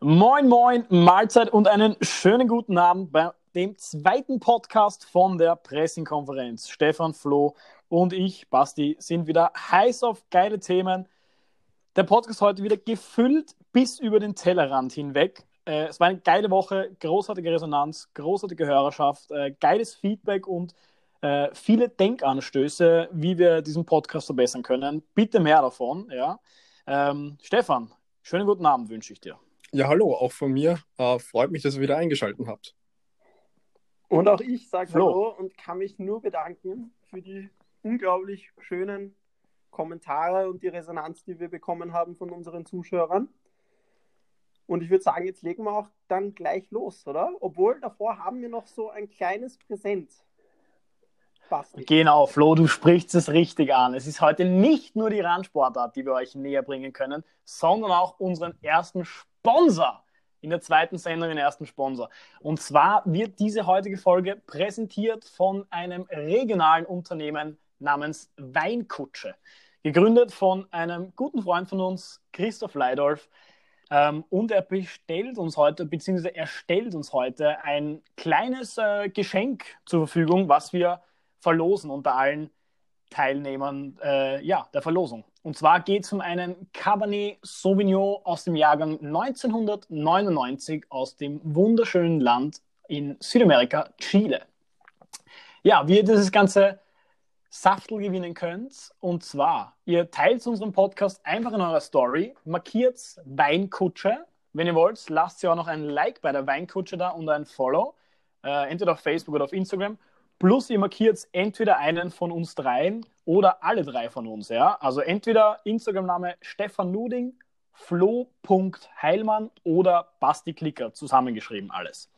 Moin, moin, Mahlzeit und einen schönen guten Abend bei dem zweiten Podcast von der Pressingkonferenz. Stefan Floh und ich, Basti, sind wieder heiß auf geile Themen. Der Podcast heute wieder gefüllt bis über den Tellerrand hinweg. Äh, es war eine geile Woche, großartige Resonanz, großartige Hörerschaft, äh, geiles Feedback und äh, viele Denkanstöße, wie wir diesen Podcast verbessern können. Bitte mehr davon. Ja. Ähm, Stefan, schönen guten Abend wünsche ich dir. Ja, hallo, auch von mir. Äh, freut mich, dass ihr wieder eingeschaltet habt. Und auch ich sage Hallo und kann mich nur bedanken für die unglaublich schönen Kommentare und die Resonanz, die wir bekommen haben von unseren Zuschauern. Und ich würde sagen, jetzt legen wir auch dann gleich los, oder? Obwohl davor haben wir noch so ein kleines Präsent. Basti. Genau, Flo, du sprichst es richtig an. Es ist heute nicht nur die Randsportart, die wir euch näher bringen können, sondern auch unseren ersten Sponsor in der zweiten Sendung, den ersten Sponsor. Und zwar wird diese heutige Folge präsentiert von einem regionalen Unternehmen namens Weinkutsche. Gegründet von einem guten Freund von uns, Christoph Leidolf. Ähm, und er bestellt uns heute, beziehungsweise er stellt uns heute ein kleines äh, Geschenk zur Verfügung, was wir verlosen unter allen Teilnehmern äh, ja, der Verlosung. Und zwar geht es um einen Cabernet Sauvignon aus dem Jahrgang 1999 aus dem wunderschönen Land in Südamerika, Chile. Ja, wie ihr dieses ganze Saftel gewinnen könnt, und zwar, ihr teilt unseren Podcast einfach in eurer Story, markiert Weinkutsche. Wenn ihr wollt, lasst ihr auch noch ein Like bei der Weinkutsche da und ein Follow, äh, entweder auf Facebook oder auf Instagram. Plus ihr markiert entweder einen von uns dreien oder alle drei von uns. Ja? Also entweder Instagram-Name Stefan Nuding, flo.heilmann oder Basti Klicker, zusammengeschrieben alles.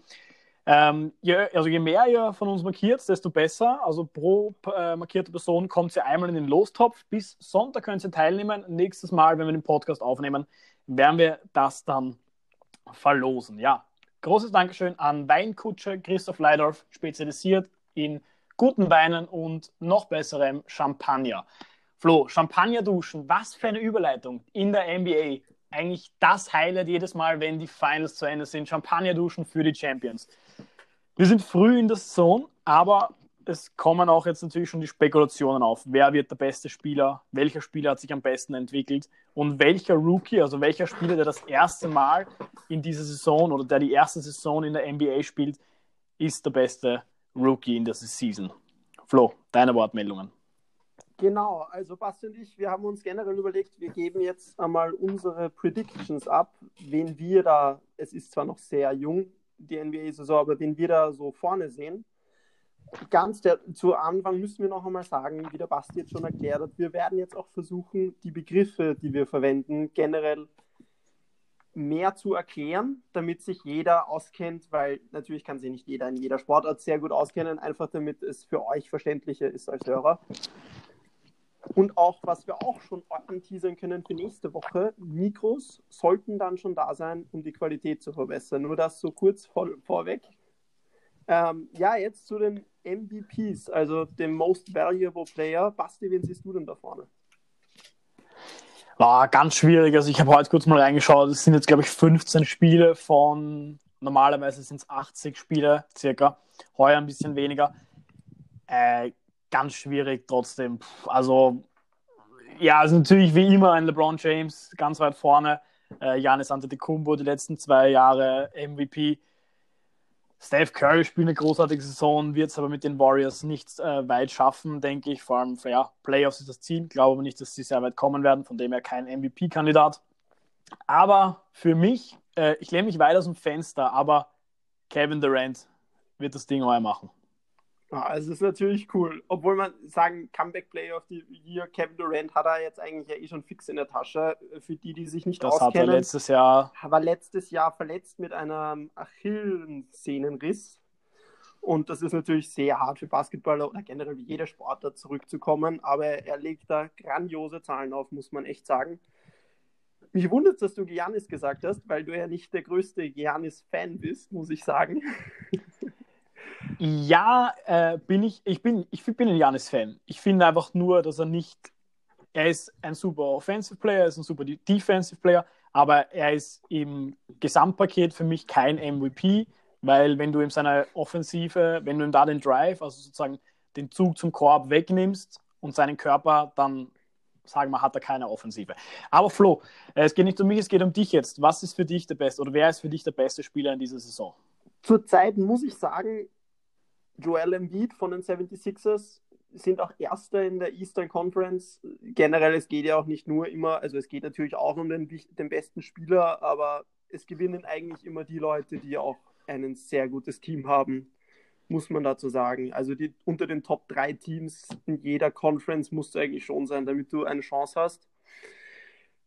Ähm, je, also je mehr ihr von uns markiert, desto besser. Also pro äh, markierte Person kommt sie einmal in den Lostopf. Bis Sonntag könnt ihr teilnehmen. Nächstes Mal, wenn wir den Podcast aufnehmen, werden wir das dann verlosen. Ja, großes Dankeschön an Weinkutsche Christoph Leidorf, spezialisiert in guten Weinen und noch besserem Champagner. Flo, Champagner duschen, was für eine Überleitung in der NBA. Eigentlich das Highlight jedes Mal, wenn die Finals zu Ende sind. Champagner duschen für die Champions. Wir sind früh in der Saison, aber es kommen auch jetzt natürlich schon die Spekulationen auf. Wer wird der beste Spieler? Welcher Spieler hat sich am besten entwickelt? Und welcher Rookie, also welcher Spieler, der das erste Mal in dieser Saison oder der die erste Saison in der NBA spielt, ist der beste Rookie in der Season. Flo, deine Wortmeldungen. Genau, also Basti und ich, wir haben uns generell überlegt, wir geben jetzt einmal unsere Predictions ab, wen wir da, es ist zwar noch sehr jung, die NBA-Saison, aber wen wir da so vorne sehen. Ganz der, zu Anfang müssen wir noch einmal sagen, wie der Basti jetzt schon erklärt hat, wir werden jetzt auch versuchen, die Begriffe, die wir verwenden, generell mehr zu erklären, damit sich jeder auskennt, weil natürlich kann sich nicht jeder in jeder Sportart sehr gut auskennen, einfach damit es für euch verständlicher ist als Hörer. Und auch, was wir auch schon anteasern können für nächste Woche, Mikros sollten dann schon da sein, um die Qualität zu verbessern. Nur das so kurz vor, vorweg. Ähm, ja, jetzt zu den MVPs, also dem Most Valuable Player. Basti, wen siehst du denn da vorne? War ganz schwierig. Also ich habe heute kurz mal reingeschaut. Es sind jetzt, glaube ich, 15 Spiele von, normalerweise sind es 80 Spiele circa. Heuer ein bisschen weniger. Äh, ganz schwierig trotzdem. Also ja, also natürlich wie immer ein LeBron James ganz weit vorne. Äh, Janis Antetokounmpo die letzten zwei Jahre MVP. Steph Curry spielt eine großartige Saison, wird es aber mit den Warriors nicht äh, weit schaffen, denke ich. Vor allem, ja, Playoffs ist das Ziel. Glaube aber nicht, dass sie sehr weit kommen werden, von dem her kein MVP-Kandidat. Aber für mich, äh, ich lehne mich weit aus dem Fenster, aber Kevin Durant wird das Ding heuer machen. Ah, es ist natürlich cool. Obwohl man sagen, Comeback Player of the Year, Kevin Durant hat er jetzt eigentlich ja eh schon fix in der Tasche. Für die, die sich nicht das auskennen. Das hat er letztes Jahr. War letztes Jahr verletzt mit einem Achillessehnenriss. Und das ist natürlich sehr hart für Basketballer oder generell wie jeder Sportler zurückzukommen. Aber er legt da grandiose Zahlen auf, muss man echt sagen. Mich wundert, dass du Giannis gesagt hast, weil du ja nicht der größte Giannis-Fan bist, muss ich sagen. Ja, äh, bin ich. Ich bin, ich bin ein Janis-Fan. Ich finde einfach nur, dass er nicht er ist ein super Offensive Player, er ist ein super Defensive Player, aber er ist im Gesamtpaket für mich kein MVP, weil wenn du ihm seine Offensive, wenn du ihm da den Drive, also sozusagen den Zug zum Korb wegnimmst und seinen Körper, dann sagen wir, hat er keine Offensive. Aber Flo, äh, es geht nicht um mich, es geht um dich jetzt. Was ist für dich der beste oder wer ist für dich der beste Spieler in dieser Saison? Zurzeit muss ich sagen, Joel Embiid von den 76ers sind auch Erster in der Eastern Conference. Generell, es geht ja auch nicht nur immer, also es geht natürlich auch um den, den besten Spieler, aber es gewinnen eigentlich immer die Leute, die auch ein sehr gutes Team haben, muss man dazu sagen. Also die, unter den Top 3 Teams in jeder Conference musst du eigentlich schon sein, damit du eine Chance hast.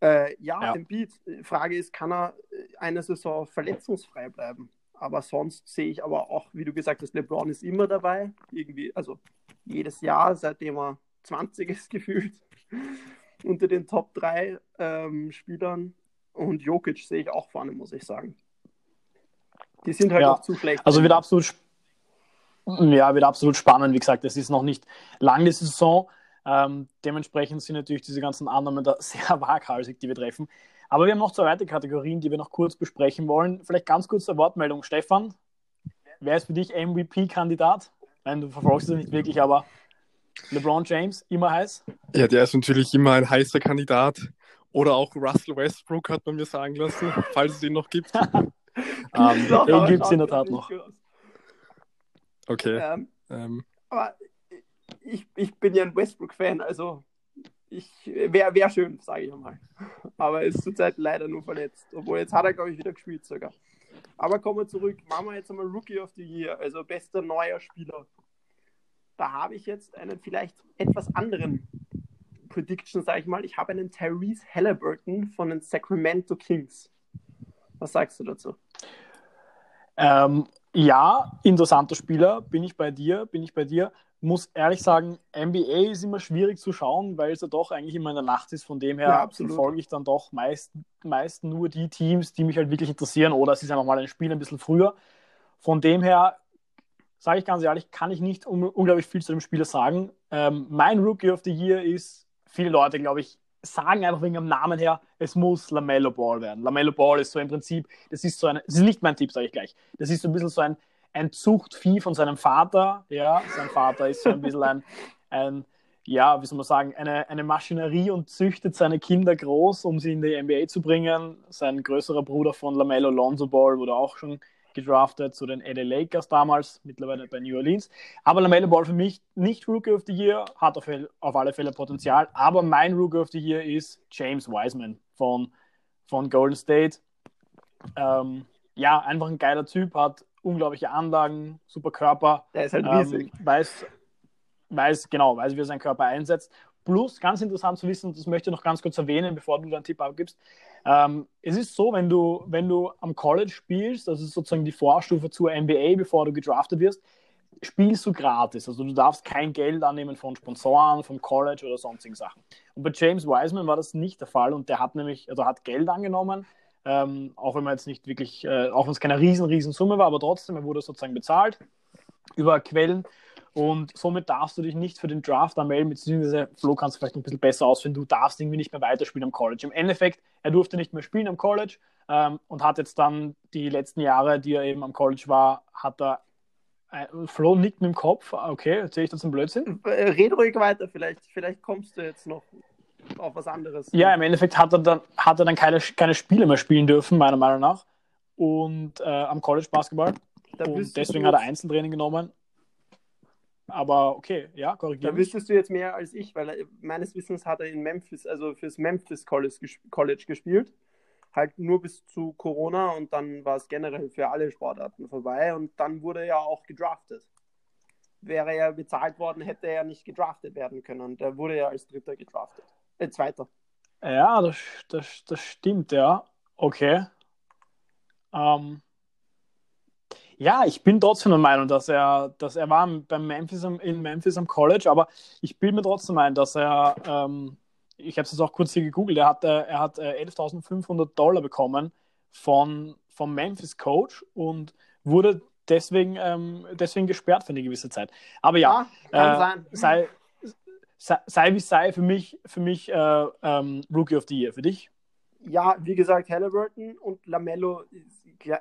Äh, ja, ja, Embiid, Frage ist, kann er eine Saison verletzungsfrei bleiben? Aber sonst sehe ich aber auch, wie du gesagt hast, LeBron ist immer dabei. Irgendwie, also jedes Jahr, seitdem er 20 ist gefühlt, unter den Top 3 ähm, Spielern. Und Jokic sehe ich auch vorne, muss ich sagen. Die sind halt ja. auch zu schlecht. Also wird absolut, ja, wird absolut spannend. Wie gesagt, es ist noch nicht lang die Saison. Ähm, dementsprechend sind natürlich diese ganzen Annahmen da sehr waghalsig, die wir treffen. Aber wir haben noch zwei weitere Kategorien, die wir noch kurz besprechen wollen. Vielleicht ganz kurz zur Wortmeldung. Stefan, wer ist für dich MVP-Kandidat? Nein, du verfolgst es nicht wirklich, aber LeBron James, immer heiß? Ja, der ist natürlich immer ein heißer Kandidat. Oder auch Russell Westbrook hat man mir sagen lassen, falls es ihn noch gibt. um, ähm, den gibt es in der Tat noch. Okay. Ähm, ähm. Aber ich, ich bin ja ein Westbrook-Fan, also ich wäre wär schön, sage ich mal. Aber er ist zurzeit leider nur verletzt. Obwohl jetzt hat er, glaube ich, wieder gespielt sogar. Aber kommen wir zurück. Machen wir jetzt einmal Rookie of the Year, also bester neuer Spieler. Da habe ich jetzt einen vielleicht etwas anderen Prediction, sage ich mal. Ich habe einen Tyrese Halliburton von den Sacramento Kings. Was sagst du dazu? Ähm, ja, interessanter Spieler. Bin ich bei dir? Bin ich bei dir? Muss ehrlich sagen, NBA ist immer schwierig zu schauen, weil es ja doch eigentlich immer in der Nacht ist. Von dem her ja, verfolge ich dann doch meist, meist nur die Teams, die mich halt wirklich interessieren. Oder es ist einfach mal ein Spiel ein bisschen früher. Von dem her, sage ich ganz ehrlich, kann ich nicht un unglaublich viel zu dem Spieler sagen. Ähm, mein Rookie of the Year ist, viele Leute, glaube ich, sagen einfach wegen dem Namen her, es muss Lamello Ball werden. Lamello Ball ist so im Prinzip, das ist so eine, das ist nicht mein Tipp, sage ich gleich. Das ist so ein bisschen so ein ein Zuchtvieh von seinem Vater. Ja, sein Vater ist so ein bisschen ein, ein ja, wie soll man sagen, eine, eine Maschinerie und züchtet seine Kinder groß, um sie in die NBA zu bringen. Sein größerer Bruder von Lamello Lonzo Ball wurde auch schon gedraftet zu den LA Lakers damals, mittlerweile bei New Orleans. Aber Lamello Ball für mich nicht Rookie of the Year, hat auf, auf alle Fälle Potenzial. Aber mein Rookie of the Year ist James Wiseman von, von Golden State. Ähm, ja, einfach ein geiler Typ, hat unglaubliche Anlagen, super Körper. Der ist halt riesig. Ähm, weiß, weiß, genau, weiß, wie er seinen Körper einsetzt. Plus, ganz interessant zu wissen, das möchte ich noch ganz kurz erwähnen, bevor du deinen Tipp abgibst. Ähm, es ist so, wenn du, wenn du am College spielst, das ist sozusagen die Vorstufe zur NBA, bevor du gedraftet wirst, spielst du gratis. Also du darfst kein Geld annehmen von Sponsoren, vom College oder sonstigen Sachen. Und bei James Wiseman war das nicht der Fall und der hat nämlich, also hat Geld angenommen, ähm, auch wenn man jetzt nicht wirklich, äh, auch wenn es keine riesen, riesen Summe war, aber trotzdem, er wurde sozusagen bezahlt über Quellen und somit darfst du dich nicht für den Draft anmelden, beziehungsweise Flo kannst du vielleicht ein bisschen besser ausfinden, du darfst irgendwie nicht mehr weiterspielen am College. Im Endeffekt, er durfte nicht mehr spielen am College ähm, und hat jetzt dann die letzten Jahre, die er eben am College war, hat er äh, Flo nickt mit dem Kopf, okay, erzähle ich das ein Blödsinn? Red ruhig weiter, vielleicht, vielleicht kommst du jetzt noch auf was anderes. Ja, im Endeffekt hat er dann, hat er dann keine, keine Spiele mehr spielen dürfen, meiner Meinung nach. Und äh, am College Basketball. Da und deswegen hat er Einzeltraining genommen. Aber okay, ja, korrigiert. Da wüsstest du jetzt mehr als ich, weil er, meines Wissens hat er in Memphis, also fürs Memphis College, College gespielt. Halt nur bis zu Corona und dann war es generell für alle Sportarten vorbei und dann wurde er ja auch gedraftet. Wäre er bezahlt worden, hätte er nicht gedraftet werden können. Der wurde ja als Dritter gedraftet. Äh, Zweiter. Ja, das, das, das stimmt, ja. Okay. Ähm, ja, ich bin trotzdem der Meinung, dass er, dass er war beim Memphis in Memphis am College, aber ich bin mir trotzdem ein, dass er, ähm, ich habe es jetzt auch kurz hier gegoogelt, er hat, äh, er hat 11.500 äh, Dollar bekommen von, vom Memphis Coach und wurde deswegen, ähm, deswegen gesperrt für eine gewisse Zeit. Aber ja, ja äh, sei, sei wie sei, für mich, für mich äh, ähm, Rookie of the Year. Für dich? Ja, wie gesagt, Halliburton und Lamello,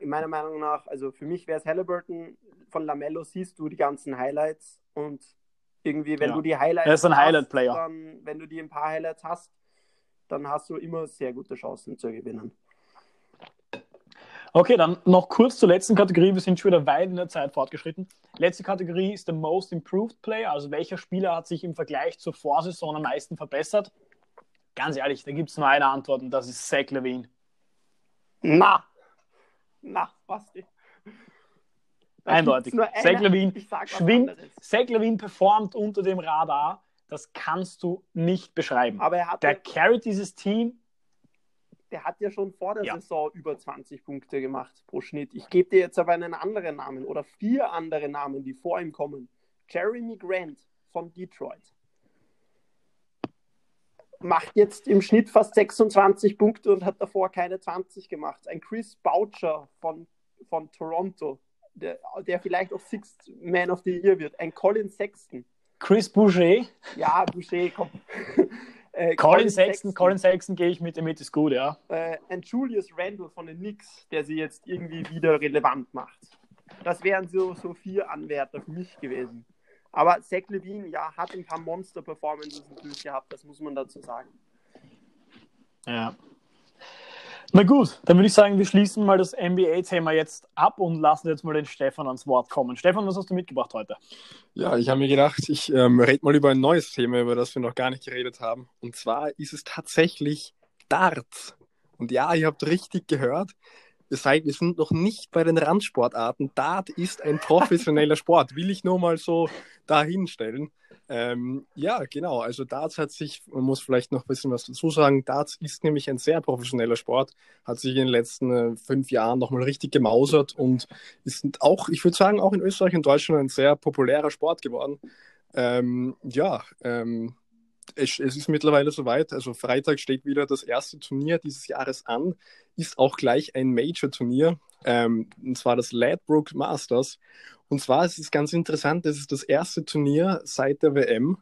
meiner Meinung nach, also für mich wäre es Halliburton. Von Lamello siehst du die ganzen Highlights und irgendwie, wenn ja. du die Highlights er ist ein Highlight-Player. Wenn du die ein paar Highlights hast, dann hast du immer sehr gute Chancen zu gewinnen. Okay, dann noch kurz zur letzten Kategorie. Wir sind schon wieder weit in der Zeit fortgeschritten. Letzte Kategorie ist der Most Improved Player, also welcher Spieler hat sich im Vergleich zur Vorsaison am meisten verbessert? Ganz ehrlich, da gibt es nur eine Antwort und das ist Zach Levine. Na, na, Basti. Eindeutig. Zach Levine schwimmt, Zach Levine performt unter dem Radar. Das kannst du nicht beschreiben. Aber er hat der carried dieses Team der hat ja schon vor der ja. Saison über 20 Punkte gemacht pro Schnitt. Ich gebe dir jetzt aber einen anderen Namen oder vier andere Namen, die vor ihm kommen. Jeremy Grant von Detroit. Macht jetzt im Schnitt fast 26 Punkte und hat davor keine 20 gemacht. Ein Chris Boucher von, von Toronto, der, der vielleicht auch Sixth Man of the Year wird. Ein Colin Sexton. Chris Boucher? Ja, Boucher, komm. Äh, Colin, Sexton, Colin Sexton gehe ich mit dem mit, ist gut, ja. Äh, und Julius Randle von den Knicks, der sie jetzt irgendwie wieder relevant macht. Das wären so, so vier Anwärter für mich gewesen. Aber Zach Levine, ja, hat ein paar Monster-Performances natürlich gehabt, das muss man dazu sagen. Ja. Na gut, dann würde ich sagen, wir schließen mal das NBA-Thema jetzt ab und lassen jetzt mal den Stefan ans Wort kommen. Stefan, was hast du mitgebracht heute? Ja, ich habe mir gedacht, ich ähm, rede mal über ein neues Thema, über das wir noch gar nicht geredet haben. Und zwar ist es tatsächlich Darts. Und ja, ihr habt richtig gehört. Wir, seid, wir sind noch nicht bei den Randsportarten. Dart ist ein professioneller Sport. Will ich nur mal so dahinstellen. Ähm, ja, genau. Also Darts hat sich, man muss vielleicht noch ein bisschen was dazu sagen, Darts ist nämlich ein sehr professioneller Sport, hat sich in den letzten äh, fünf Jahren nochmal richtig gemausert und ist auch, ich würde sagen, auch in Österreich und Deutschland ein sehr populärer Sport geworden. Ähm, ja, ähm, es, es, ist mittlerweile soweit. Also Freitag steht wieder das erste Turnier dieses Jahres an. Ist auch gleich ein Major-Turnier. Ähm, und zwar das Ladbroke Masters. Und zwar ist es ganz interessant, das ist das erste Turnier seit der WM.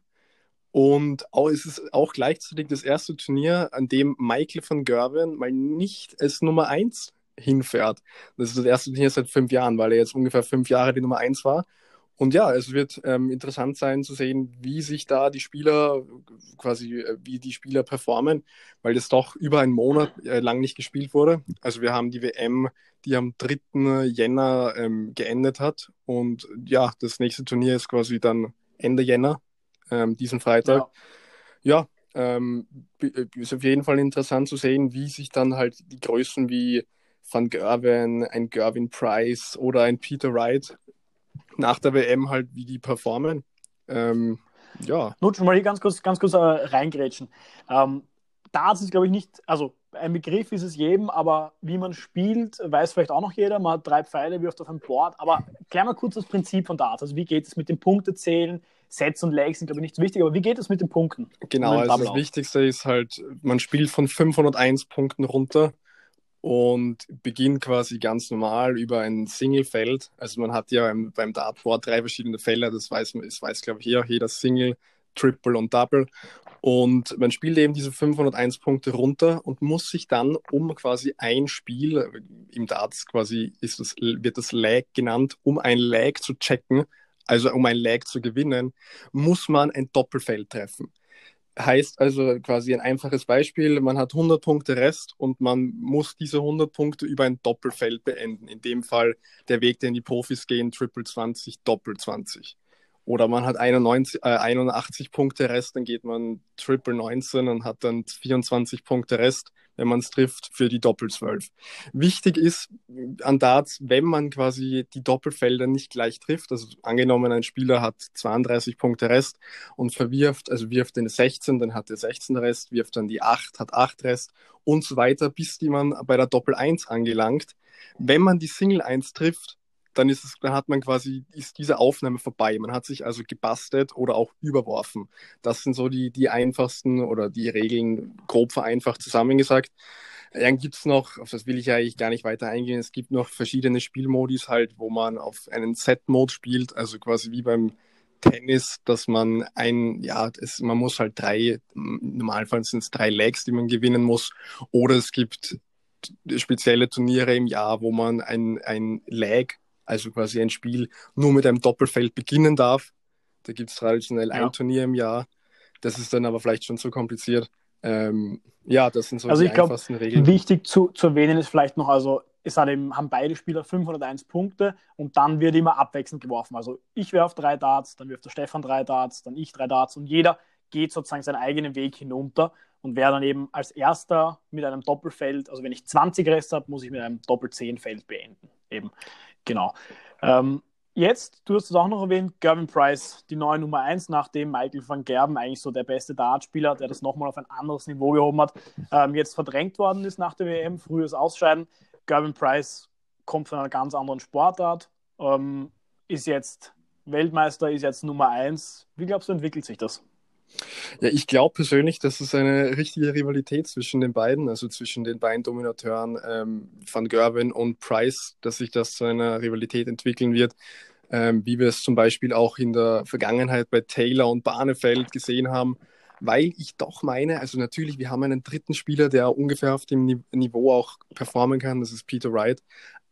Und auch, es ist auch gleichzeitig das erste Turnier, an dem Michael van Gerwen mal nicht als Nummer 1 hinfährt. Das ist das erste Turnier seit fünf Jahren, weil er jetzt ungefähr fünf Jahre die Nummer 1 war. Und ja, es wird ähm, interessant sein zu sehen, wie sich da die Spieler, quasi äh, wie die Spieler performen, weil das doch über einen Monat äh, lang nicht gespielt wurde. Also wir haben die WM, die am 3. Jänner ähm, geendet hat. Und ja, das nächste Turnier ist quasi dann Ende Jänner, ähm, diesen Freitag. Ja, ja ähm, äh, ist auf jeden Fall interessant zu sehen, wie sich dann halt die Größen wie Van Gerwen, ein Gervin Price oder ein Peter Wright nach der WM halt, wie die performen. Ähm, ja. Nutsch, mal hier ganz kurz, ganz kurz äh, reingrätschen. Ähm, Darts ist, glaube ich, nicht, also ein Begriff ist es jedem, aber wie man spielt, weiß vielleicht auch noch jeder. Man hat drei Pfeile, wirft auf ein Board. Aber klär mal kurz das Prinzip von Darts. Also wie geht es mit dem Punktezählen? Sets und Legs sind, glaube ich, nicht so wichtig, aber wie geht es mit den Punkten? Genau, also das Wichtigste ist halt, man spielt von 501 Punkten runter und beginnt quasi ganz normal über ein Single-Feld. Also man hat ja beim, beim Dartboard drei verschiedene Felder, das weiß, das weiß glaube ich, jeder, Single, Triple und Double. Und man spielt eben diese 501 Punkte runter und muss sich dann um quasi ein Spiel, im Darts quasi ist das, wird das Lag genannt, um ein Lag zu checken, also um ein Lag zu gewinnen, muss man ein Doppelfeld treffen. Heißt also quasi ein einfaches Beispiel, man hat 100 Punkte Rest und man muss diese 100 Punkte über ein Doppelfeld beenden. In dem Fall der Weg, den die Profis gehen, Triple 20, Doppel 20. Oder man hat 91, äh, 81 Punkte Rest, dann geht man Triple 19 und hat dann 24 Punkte Rest, wenn man es trifft, für die Doppel 12. Wichtig ist an Darts, wenn man quasi die Doppelfelder nicht gleich trifft, also angenommen ein Spieler hat 32 Punkte Rest und verwirft, also wirft den 16, dann hat er 16 Rest, wirft dann die 8, hat 8 Rest und so weiter, bis die man bei der Doppel 1 angelangt. Wenn man die Single 1 trifft, dann ist es, dann hat man quasi, ist diese Aufnahme vorbei. Man hat sich also gebastelt oder auch überworfen. Das sind so die, die einfachsten oder die Regeln grob vereinfacht zusammengesagt. Dann gibt es noch, auf das will ich eigentlich gar nicht weiter eingehen, es gibt noch verschiedene Spielmodis halt, wo man auf einen Set-Mode spielt, also quasi wie beim Tennis, dass man ein, ja, es, man muss halt drei, im Normalfall sind es drei Legs, die man gewinnen muss, oder es gibt spezielle Turniere im Jahr, wo man ein, ein Leg, also quasi ein Spiel, nur mit einem Doppelfeld beginnen darf. Da gibt es traditionell ja. ein Turnier im Jahr. Das ist dann aber vielleicht schon zu kompliziert. Ähm, ja, das sind so also die ich einfachsten glaub, Regeln. Wichtig zu, zu erwähnen ist vielleicht noch, also es hat eben, haben beide Spieler 501 Punkte und dann wird immer abwechselnd geworfen. Also ich werfe drei Darts, dann wirft der Stefan drei Darts, dann ich drei Darts und jeder geht sozusagen seinen eigenen Weg hinunter und wer dann eben als erster mit einem Doppelfeld, also wenn ich 20 Rest habe, muss ich mit einem Doppel-10-Feld beenden. Eben, genau. Ähm, jetzt, du hast es auch noch erwähnt, Gervin Price, die neue Nummer 1, nachdem Michael van Gerben eigentlich so der beste Dartspieler, der das nochmal auf ein anderes Niveau gehoben hat, ähm, jetzt verdrängt worden ist nach der WM, frühes Ausscheiden. Gervin Price kommt von einer ganz anderen Sportart, ähm, ist jetzt Weltmeister, ist jetzt Nummer 1. Wie glaubst du, entwickelt sich das? Ja, ich glaube persönlich, dass es eine richtige Rivalität zwischen den beiden, also zwischen den beiden Dominateuren ähm, Van Gerwen und Price, dass sich das zu einer Rivalität entwickeln wird, ähm, wie wir es zum Beispiel auch in der Vergangenheit bei Taylor und Barnefeld gesehen haben weil ich doch meine, also natürlich, wir haben einen dritten Spieler, der ungefähr auf dem Niveau auch performen kann, das ist Peter Wright.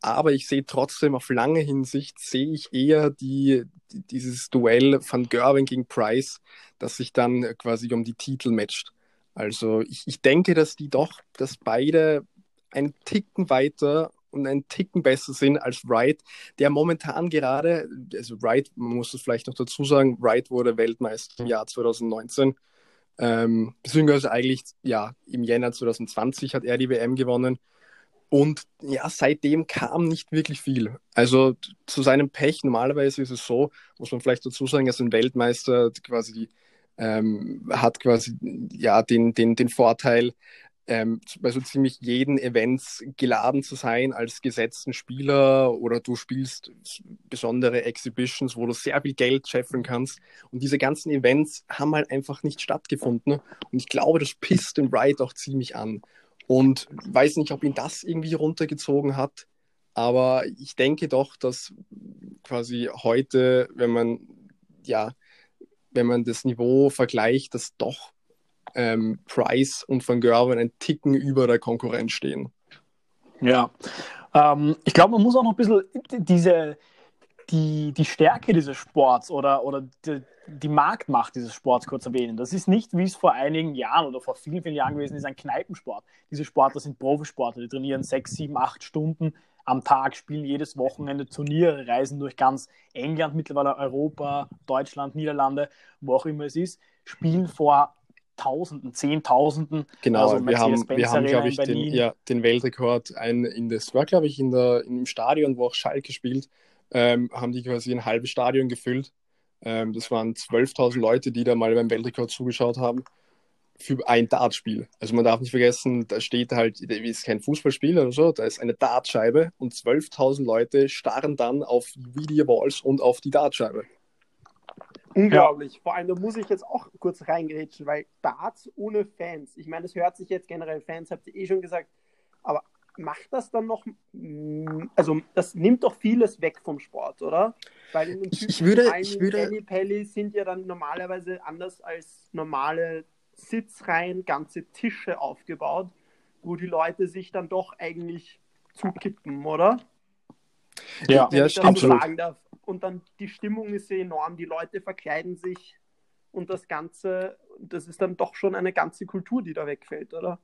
Aber ich sehe trotzdem auf lange Hinsicht, sehe ich eher die, die, dieses Duell von Gerwin gegen Price, das sich dann quasi um die Titel matcht. Also ich, ich denke, dass die doch, dass beide einen Ticken weiter und einen Ticken besser sind als Wright, der momentan gerade, also Wright, man muss es vielleicht noch dazu sagen, Wright wurde Weltmeister im Jahr 2019 ähm, beziehungsweise eigentlich, ja, im Jänner 2020 hat er die WM gewonnen. Und ja, seitdem kam nicht wirklich viel. Also zu seinem Pech, normalerweise ist es so, muss man vielleicht dazu sagen, dass ein Weltmeister quasi ähm, hat quasi ja den, den, den Vorteil, ähm, bei so ziemlich jeden Events geladen zu sein als gesetzten Spieler oder du spielst besondere Exhibitions, wo du sehr viel Geld scheffeln kannst. Und diese ganzen Events haben halt einfach nicht stattgefunden. Und ich glaube, das pisst den Wright auch ziemlich an. Und weiß nicht, ob ihn das irgendwie runtergezogen hat. Aber ich denke doch, dass quasi heute, wenn man, ja, wenn man das Niveau vergleicht, dass doch ähm, Price und Van Gerwen einen Ticken über der Konkurrenz stehen. Ja, ähm, ich glaube, man muss auch noch ein bisschen diese, die, die Stärke dieses Sports oder, oder die, die Marktmacht dieses Sports kurz erwähnen. Das ist nicht, wie es vor einigen Jahren oder vor vielen, vielen Jahren gewesen ist, ein Kneipensport. Diese Sportler sind Profisportler, die trainieren sechs, sieben, acht Stunden am Tag, spielen jedes Wochenende Turniere, reisen durch ganz England, mittlerweile Europa, Deutschland, Niederlande, wo auch immer es ist, spielen vor Tausenden, Zehntausenden. Genau, also wir haben, wir haben glaube ich, den, ja, den Weltrekord ein in das war, glaube ich, in der, im Stadion, wo auch Schalke spielt, ähm, haben die quasi ein halbes Stadion gefüllt. Ähm, das waren 12.000 Leute, die da mal beim Weltrekord zugeschaut haben für ein Dartspiel. Also man darf nicht vergessen, da steht halt, da ist kein Fußballspiel oder so, da ist eine Dartscheibe und 12.000 Leute starren dann auf Video Walls und auf die Dartscheibe. Unglaublich. Ja. Vor allem, da muss ich jetzt auch kurz reingrätschen, weil Darts ohne Fans, ich meine, das hört sich jetzt generell Fans, habt ihr eh schon gesagt, aber macht das dann noch, mm, also das nimmt doch vieles weg vom Sport, oder? Weil in den ich, ich würde, ich würde... Pelli sind ja dann normalerweise anders als normale Sitzreihen, ganze Tische aufgebaut, wo die Leute sich dann doch eigentlich zukippen, oder? Ja, ja stimmt. So sagen darf und dann die Stimmung ist sehr enorm, die Leute verkleiden sich und das Ganze, das ist dann doch schon eine ganze Kultur, die da wegfällt, oder?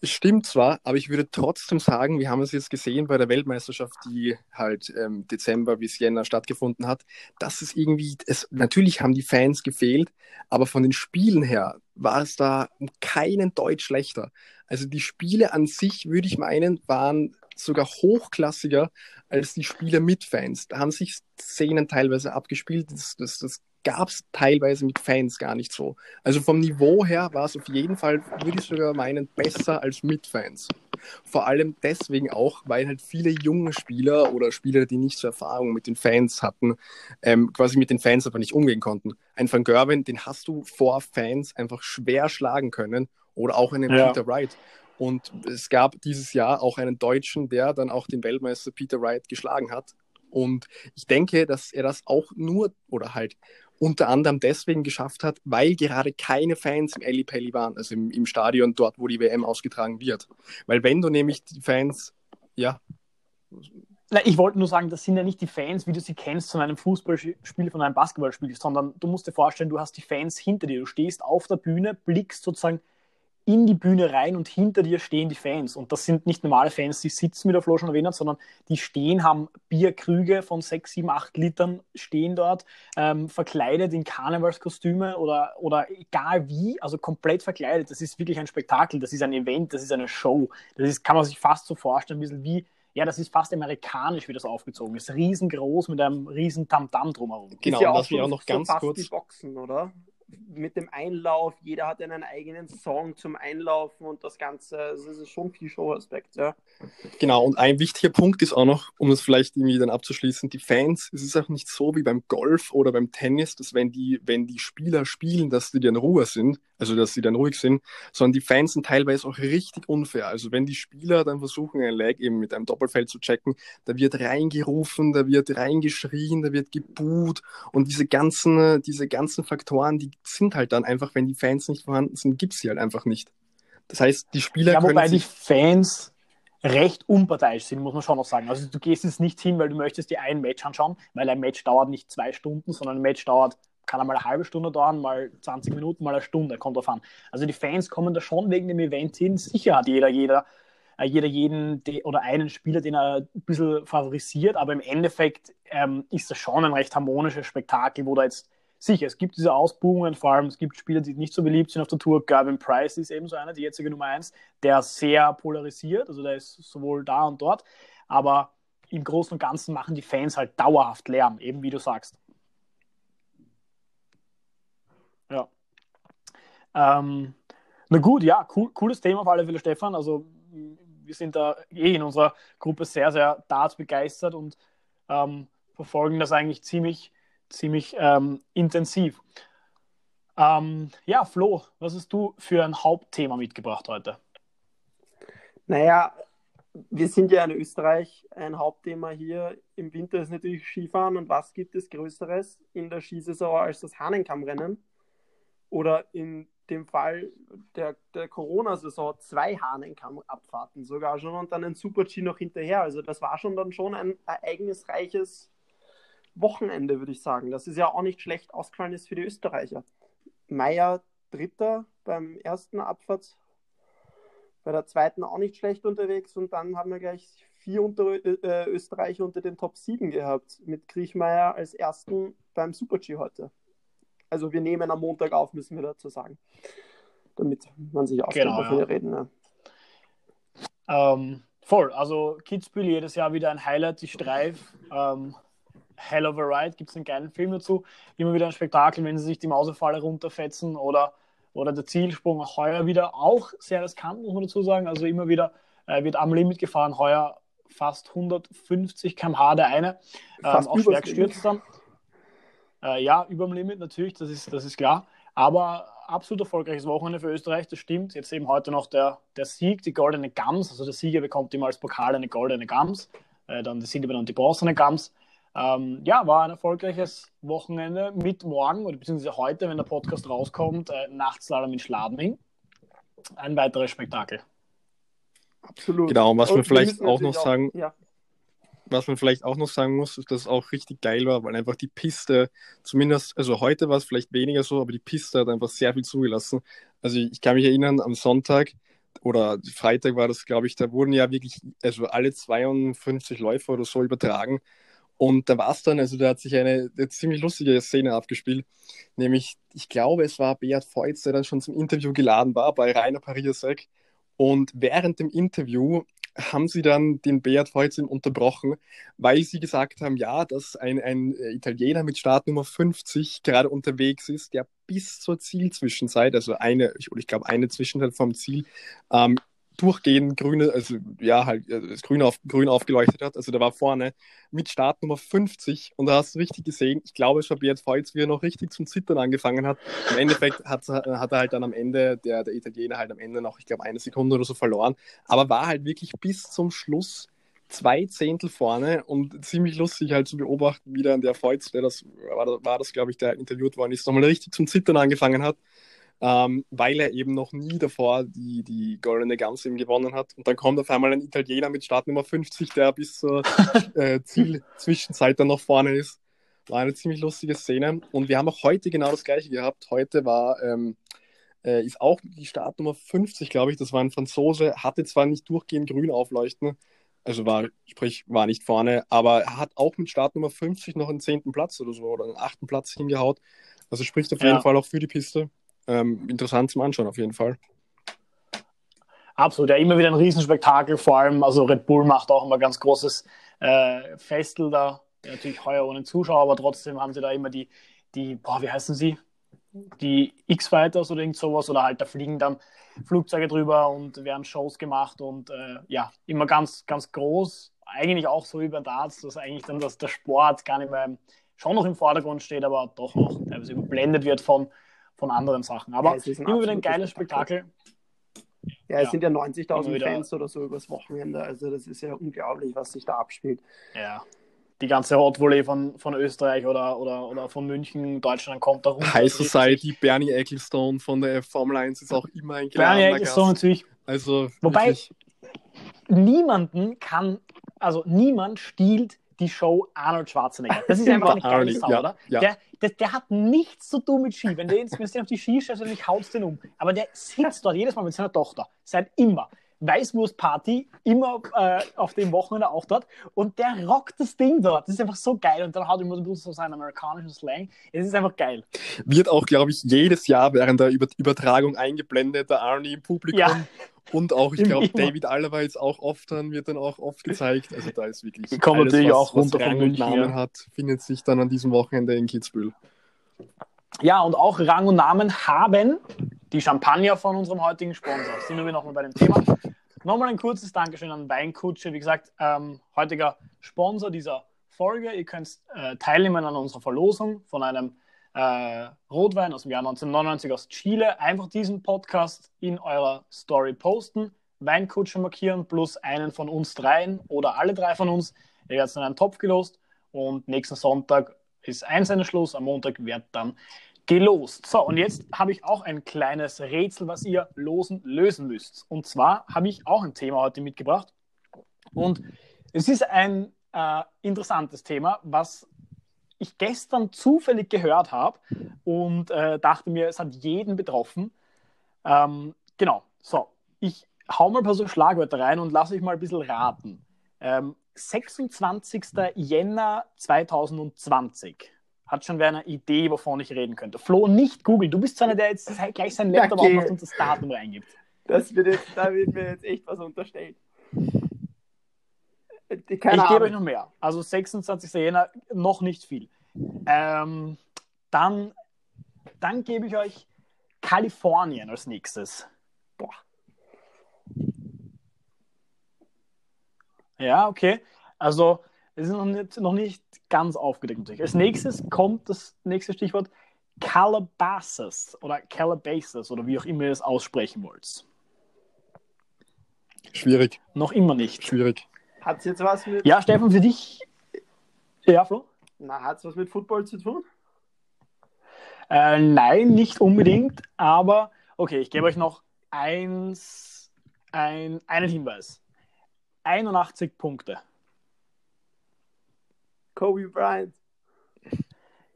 Es stimmt zwar, aber ich würde trotzdem sagen, wir haben es jetzt gesehen bei der Weltmeisterschaft, die halt ähm, Dezember bis Jänner stattgefunden hat, dass es irgendwie, es, natürlich haben die Fans gefehlt, aber von den Spielen her war es da um keinen Deutsch schlechter. Also die Spiele an sich, würde ich meinen, waren sogar hochklassiger als die Spiele mit Fans. Da haben sich Szenen teilweise abgespielt, das, das, das gab es teilweise mit Fans gar nicht so. Also vom Niveau her war es auf jeden Fall, würde ich sogar meinen, besser als mit Fans. Vor allem deswegen auch, weil halt viele junge Spieler oder Spieler, die nicht so Erfahrung mit den Fans hatten, ähm, quasi mit den Fans aber nicht umgehen konnten. Ein Van Gerwen, den hast du vor Fans einfach schwer schlagen können oder auch einen ja. Peter Wright. Und es gab dieses Jahr auch einen Deutschen, der dann auch den Weltmeister Peter Wright geschlagen hat. Und ich denke, dass er das auch nur oder halt unter anderem deswegen geschafft hat, weil gerade keine Fans im Ali Pelli waren, also im, im Stadion dort, wo die WM ausgetragen wird. Weil wenn du nämlich die Fans, ja. Ich wollte nur sagen, das sind ja nicht die Fans, wie du sie kennst von einem Fußballspiel, von einem Basketballspiel, sondern du musst dir vorstellen, du hast die Fans hinter dir. Du stehst auf der Bühne, blickst sozusagen in die Bühne rein und hinter dir stehen die Fans. Und das sind nicht normale Fans, die sitzen, wie der Flo schon erwähnt hat, sondern die stehen, haben Bierkrüge von 6, 7, 8 Litern, stehen dort, ähm, verkleidet in Karnevalskostüme oder, oder egal wie, also komplett verkleidet. Das ist wirklich ein Spektakel, das ist ein Event, das ist eine Show. Das ist, kann man sich fast so vorstellen, ein bisschen wie ja, das ist fast amerikanisch, wie das aufgezogen ist. Riesengroß mit einem riesen Tamtam drumherum. Genau, ist ja auch, auch noch ganz so kurz. Die Boxen, oder? Mit dem Einlauf, jeder hat einen eigenen Song zum Einlaufen und das Ganze, also das ist schon viel Show-Aspekt, ja. Genau, und ein wichtiger Punkt ist auch noch, um das vielleicht irgendwie dann abzuschließen, die Fans, es ist auch nicht so wie beim Golf oder beim Tennis, dass wenn die, wenn die Spieler spielen, dass die dann Ruhe sind, also dass sie dann ruhig sind, sondern die Fans sind teilweise auch richtig unfair. Also wenn die Spieler dann versuchen, ein Leg eben mit einem Doppelfeld zu checken, da wird reingerufen, da wird reingeschrien, da wird gebuht und diese ganzen, diese ganzen Faktoren, die sind halt dann einfach, wenn die Fans nicht vorhanden sind, gibt es sie halt einfach nicht. Das heißt, die Spieler ja, wobei die Fans recht unparteiisch sind, muss man schon noch sagen. Also du gehst jetzt nicht hin, weil du möchtest dir ein Match anschauen, weil ein Match dauert nicht zwei Stunden, sondern ein Match dauert kann einmal eine halbe Stunde dauern, mal 20 Minuten, mal eine Stunde, kommt drauf an. Also die Fans kommen da schon wegen dem Event hin. Sicher hat jeder, jeder, äh, jeder jeden oder einen Spieler, den er ein bisschen favorisiert, aber im Endeffekt ähm, ist das schon ein recht harmonisches Spektakel, wo da jetzt sicher, es gibt diese Ausbuchungen, vor allem es gibt Spieler, die nicht so beliebt sind auf der Tour. Gavin Price ist ebenso einer, die jetzige Nummer 1, der sehr polarisiert, also der ist sowohl da und dort, aber im Großen und Ganzen machen die Fans halt dauerhaft Lärm, eben wie du sagst. Ähm, na gut, ja, cool, cooles Thema auf alle Fälle, Stefan. Also wir sind da eh in unserer Gruppe sehr, sehr Darts begeistert und ähm, verfolgen das eigentlich ziemlich, ziemlich ähm, intensiv. Ähm, ja, Flo, was hast du für ein Hauptthema mitgebracht heute? Naja, wir sind ja in Österreich. Ein Hauptthema hier im Winter ist natürlich Skifahren. Und was gibt es Größeres in der Skisaison als das Hahnenkammrennen? oder in dem Fall der, der Corona-Saison zwei Hahnenkammabfahrten sogar schon und dann ein Super-G noch hinterher. Also das war schon dann schon ein ereignisreiches Wochenende, würde ich sagen. Das ist ja auch nicht schlecht ausgefallen ist für die Österreicher. Meier Dritter beim ersten Abfahrt, bei der zweiten auch nicht schlecht unterwegs und dann haben wir gleich vier unter, äh, Österreicher unter den Top 7 gehabt, mit Kriechmeier als ersten beim Super-G heute. Also wir nehmen am Montag auf, müssen wir dazu sagen. Damit man sich auskennt, genau, wovon ja. wir reden. Ja. Ähm, voll, also Kitzbühel jedes Jahr wieder ein Highlight, die Streif. Ähm, Hell of a Ride, gibt es einen geilen Film dazu. Immer wieder ein Spektakel, wenn sie sich die Mausefalle runterfetzen oder, oder der Zielsprung auch heuer wieder auch sehr riskant, muss man dazu sagen. Also immer wieder äh, wird am Limit gefahren, heuer fast 150 km/h der eine. Ähm, auch schwer gestürzt dann. Äh, ja, über dem Limit natürlich, das ist, das ist klar. Aber absolut erfolgreiches Wochenende für Österreich, das stimmt. Jetzt eben heute noch der, der Sieg, die goldene Gams. Also der Sieger bekommt immer als Pokal eine goldene Gams. Äh, dann die Silber und die bronzene Gams. Ähm, ja, war ein erfolgreiches Wochenende mit morgen oder beziehungsweise heute, wenn der Podcast rauskommt, äh, Nachtslalom in Schladming. Ein weiteres Spektakel. Absolut. Genau, und was und wir vielleicht auch noch sagen, ja was man vielleicht auch noch sagen muss, ist, dass es auch richtig geil war, weil einfach die Piste, zumindest, also heute war es vielleicht weniger so, aber die Piste hat einfach sehr viel zugelassen. Also ich kann mich erinnern, am Sonntag oder Freitag war das, glaube ich, da wurden ja wirklich, also alle 52 Läufer oder so übertragen. Und da war es dann, also da hat sich eine, eine, ziemlich lustige Szene abgespielt. Nämlich, ich glaube, es war Beat Feutz, der dann schon zum Interview geladen war bei Rainer Pariasek. Und während dem Interview haben sie dann den Beat Feuzin unterbrochen, weil sie gesagt haben, ja, dass ein, ein Italiener mit Startnummer 50 gerade unterwegs ist, der bis zur Zielzwischenzeit, also eine, ich, ich glaube eine Zwischenzeit vom Ziel, ähm, durchgehend grüne, also ja, halt äh, das Grün, auf, grün aufgeleuchtet hat. Also da war vorne mit Startnummer 50 und da hast du richtig gesehen, ich glaube, es war Beat Feuz, wie er noch richtig zum Zittern angefangen hat. Im Endeffekt hat, hat er halt dann am Ende, der, der Italiener halt am Ende noch, ich glaube, eine Sekunde oder so verloren, aber war halt wirklich bis zum Schluss zwei Zehntel vorne und ziemlich lustig halt zu beobachten, wie dann der Feuz, der das war, war das, glaube ich, der interviewt worden ist, nochmal richtig zum Zittern angefangen hat, ähm, weil er eben noch nie davor die, die goldene Gans eben gewonnen hat. Und dann kommt auf einmal ein Italiener mit Startnummer 50, der bis zur äh, Zielzwischenzeit dann noch vorne ist. War eine ziemlich lustige Szene. Und wir haben auch heute genau das gleiche gehabt. Heute war ähm, äh, ist auch die Startnummer 50, glaube ich. Das war ein Franzose, hatte zwar nicht durchgehend grün aufleuchten, also war, sprich, war nicht vorne, aber er hat auch mit Startnummer 50 noch einen zehnten Platz oder so oder einen achten Platz hingehaut. Also spricht auf jeden Fall auch für die Piste. Ähm, interessant zum Anschauen auf jeden Fall. Absolut, ja, immer wieder ein Riesenspektakel, vor allem, also Red Bull macht auch immer ganz großes äh, Festel da, natürlich heuer ohne Zuschauer, aber trotzdem haben sie da immer die, die boah, wie heißen sie? die X-Fighters oder irgend sowas oder halt da fliegen dann Flugzeuge drüber und werden Shows gemacht und äh, ja, immer ganz, ganz groß. Eigentlich auch so wie bei Darts, dass eigentlich dann dass der Sport gar nicht mehr schon noch im Vordergrund steht, aber doch noch teilweise überblendet wird von, von anderen Sachen. Aber ja, immer wieder ein geiles Spektakel. Ja, es ja, sind ja 90.000 Fans oder so übers Wochenende. Also das ist ja unglaublich, was sich da abspielt. Ja, die ganze Hot Volley von, von Österreich oder, oder, oder von München, Deutschland kommt da runter. High Society, Bernie Ecclestone von der Formel 1 ist auch immer ein Bernie Ecclestone natürlich. Also, Wobei wirklich. niemanden kann, also niemand stiehlt die Show Arnold Schwarzenegger. Das ist einfach eine geile Sau, ja, oder? Ja. Der, der, der, hat nichts zu tun mit Ski. Wenn du jetzt auf die Ski stellst, dann haut den um. Aber der sitzt dort jedes Mal mit seiner Tochter. Seit immer. Weißwurstparty, immer äh, auf dem Wochenende auch dort. Und der rockt das Ding dort. Das ist einfach so geil. Und dann hat er immer so seinen amerikanischen Slang. Es ist einfach geil. Wird auch, glaube ich, jedes Jahr während der Übertragung eingeblendet, der Arnie im Publikum. Ja. Und auch, ich glaube, David Alaba ist auch oft dann, wird dann auch oft gezeigt. Also da ist wirklich. Die kommen natürlich was, auch runter von München. Namen ja. hat, findet sich dann an diesem Wochenende in Kitzbühel. Ja, und auch Rang und Namen haben die Champagner von unserem heutigen Sponsor. Sind wir nochmal bei dem Thema. Nochmal ein kurzes Dankeschön an Weinkutsche. Wie gesagt, ähm, heutiger Sponsor dieser Folge. Ihr könnt äh, teilnehmen an unserer Verlosung von einem äh, Rotwein aus dem Jahr 1999 aus Chile. Einfach diesen Podcast in eurer Story posten, Weinkutsche markieren, plus einen von uns dreien oder alle drei von uns. Ihr werdet in einen Topf gelost und nächsten Sonntag ist Einsendeschluss. Am Montag wird dann gelost. So, und jetzt habe ich auch ein kleines Rätsel, was ihr losen, lösen müsst. Und zwar habe ich auch ein Thema heute mitgebracht. Und es ist ein äh, interessantes Thema, was ich gestern zufällig gehört habe und äh, dachte mir, es hat jeden betroffen. Ähm, genau, so, ich hau mal ein paar so Schlagwörter rein und lasse euch mal ein bisschen raten. Ähm, 26. Jänner 2020 hat schon wer eine Idee, wovon ich reden könnte. Flo, nicht googeln. Du bist so einer, der jetzt gleich sein Laptop okay. aufmacht und das Datum reingibt. Das wird jetzt, da wird mir jetzt echt was unterstellt. Äh, keine ich gebe euch noch mehr. Also 26. Jänner, noch nicht viel. Ähm, dann, dann gebe ich euch Kalifornien als nächstes. Boah. Ja, okay. Also es ist noch nicht, noch nicht ganz aufgedeckt natürlich. Als nächstes kommt das nächste Stichwort Calabasas oder Calabasas oder wie auch immer ihr es aussprechen wollt. Schwierig. Noch immer nicht. Schwierig. Hat es jetzt was mit. Ja, Stefan, für dich. Ja, Flo? Na, hat es was mit Football zu tun? Äh, nein, nicht unbedingt, aber okay, ich gebe euch noch eins, ein, einen Hinweis. 81 Punkte. Kobe Bryant.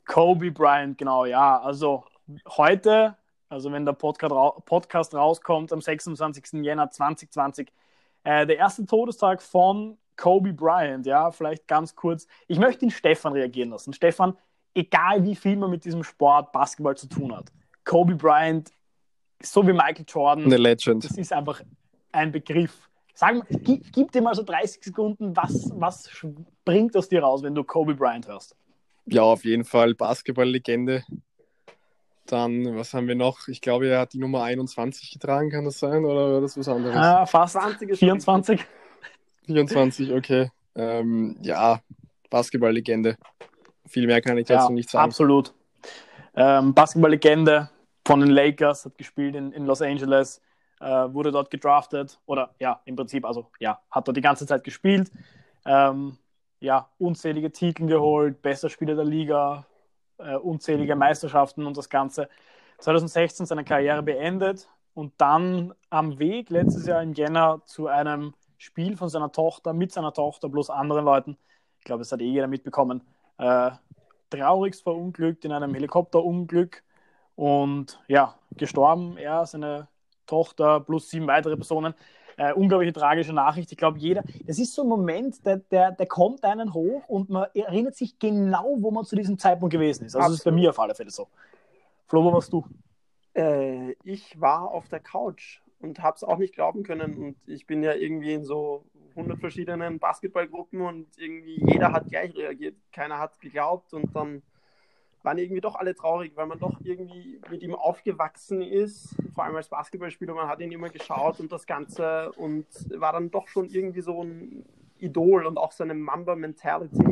Kobe Bryant, genau, ja. Also heute, also wenn der Podcast, Podcast rauskommt, am 26. Jänner 2020, äh, der erste Todestag von Kobe Bryant, ja, vielleicht ganz kurz. Ich möchte den Stefan reagieren lassen. Stefan, egal wie viel man mit diesem Sport Basketball zu tun hat, Kobe Bryant, so wie Michael Jordan, eine Legend. Das ist einfach ein Begriff. Sag, gib, gib dir mal so 30 Sekunden, was, was springt aus dir raus, wenn du Kobe Bryant hörst? Ja, auf jeden Fall Basketball-Legende. Dann, was haben wir noch? Ich glaube, er hat die Nummer 21 getragen, kann das sein? Oder war das was anderes? Ah, fast 20 24. 24, okay. Ähm, ja, Basketball-Legende. Viel mehr kann ich dazu ja, nicht sagen. Absolut. Ähm, Basketball-Legende von den Lakers, hat gespielt in, in Los Angeles wurde dort gedraftet oder ja, im Prinzip, also ja, hat dort die ganze Zeit gespielt. ähm, ja, unzählige Titel geholt, bester Spieler der Liga, äh, unzählige Meisterschaften und das Ganze. 2016 seine Karriere beendet und dann am Weg letztes Jahr in Jänner zu einem Spiel von seiner Tochter, mit seiner Tochter, bloß anderen Leuten, ich glaube, es hat eh jeder mitbekommen, äh, traurigst verunglückt in einem Helikopterunglück und ja, gestorben, er, seine Tochter plus sieben weitere Personen. Äh, unglaubliche tragische Nachricht. Ich glaube, jeder, es ist so ein Moment, der, der, der kommt einen hoch und man erinnert sich genau, wo man zu diesem Zeitpunkt gewesen ist. Also, Absolut. das ist bei mir auf alle Fälle so. Flo, wo warst du? Äh, ich war auf der Couch und habe es auch nicht glauben können. Und ich bin ja irgendwie in so 100 verschiedenen Basketballgruppen und irgendwie jeder hat gleich reagiert. Keiner hat geglaubt und dann waren irgendwie doch alle traurig, weil man doch irgendwie mit ihm aufgewachsen ist, vor allem als Basketballspieler, man hat ihn immer geschaut und das Ganze und war dann doch schon irgendwie so ein Idol und auch seine Mamba-Mentality.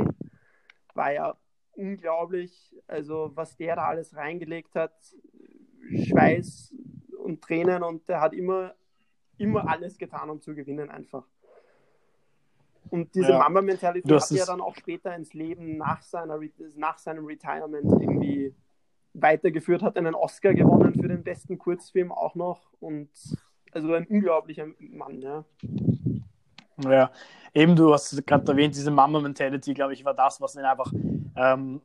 War ja unglaublich, also was der da alles reingelegt hat, Schweiß und Tränen und der hat immer, immer alles getan, um zu gewinnen einfach. Und diese ja. Mamba-Mentalität hat er dann auch später ins Leben nach, seiner, nach seinem Retirement irgendwie weitergeführt, hat einen Oscar gewonnen für den besten Kurzfilm auch noch und also ein unglaublicher Mann, ja. Ja, eben du hast gerade erwähnt, diese Mama-Mentality, glaube ich, war das, was ihn einfach ähm,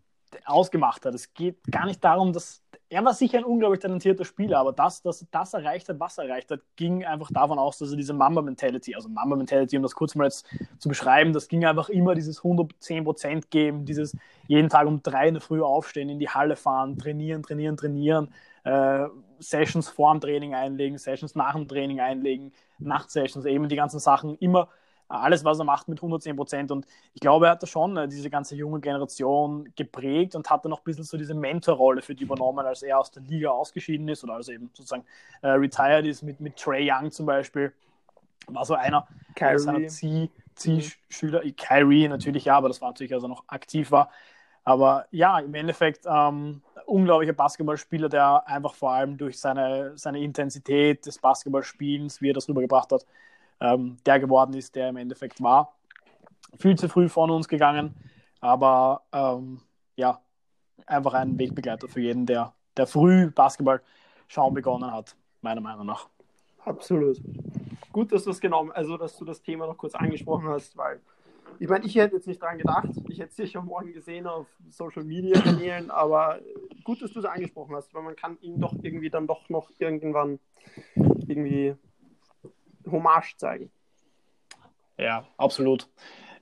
ausgemacht hat. Es geht gar nicht darum, dass er war sicher ein unglaublich talentierter Spieler, aber das, dass das erreicht hat, was er erreicht hat, ging einfach davon aus, dass er diese Mamba-Mentality, also Mamba-Mentality, um das kurz mal jetzt zu beschreiben, das ging einfach immer dieses 110% geben, dieses jeden Tag um drei in der Früh aufstehen, in die Halle fahren, trainieren, trainieren, trainieren, äh, Sessions vor dem Training einlegen, Sessions nach dem Training einlegen, Nachtsessions, eben die ganzen Sachen immer alles, was er macht, mit 110 Prozent. Und ich glaube, er hat da schon äh, diese ganze junge Generation geprägt und hat dann noch ein bisschen so diese Mentorrolle für die übernommen, als er aus der Liga ausgeschieden ist oder als er eben sozusagen äh, retired ist mit, mit Trey Young zum Beispiel. War so einer Kyrie. seiner Zielschüler. Mhm. Kyrie natürlich, ja, aber das war natürlich, als er noch aktiv war. Aber ja, im Endeffekt ähm, unglaublicher Basketballspieler, der einfach vor allem durch seine, seine Intensität des Basketballspielens, wie er das rübergebracht hat, ähm, der geworden ist, der im Endeffekt war. Viel zu früh von uns gegangen, aber ähm, ja, einfach ein Wegbegleiter für jeden, der, der früh Basketball schauen begonnen hat, meiner Meinung nach. Absolut. Gut, dass du das genommen, also dass du das Thema noch kurz angesprochen hast, weil ich meine, ich hätte jetzt nicht dran gedacht. Ich hätte es sicher morgen gesehen auf Social Media Kanälen, aber gut, dass du es angesprochen hast, weil man kann ihm doch irgendwie dann doch noch irgendwann irgendwie Hommage zeigen. Ja, absolut.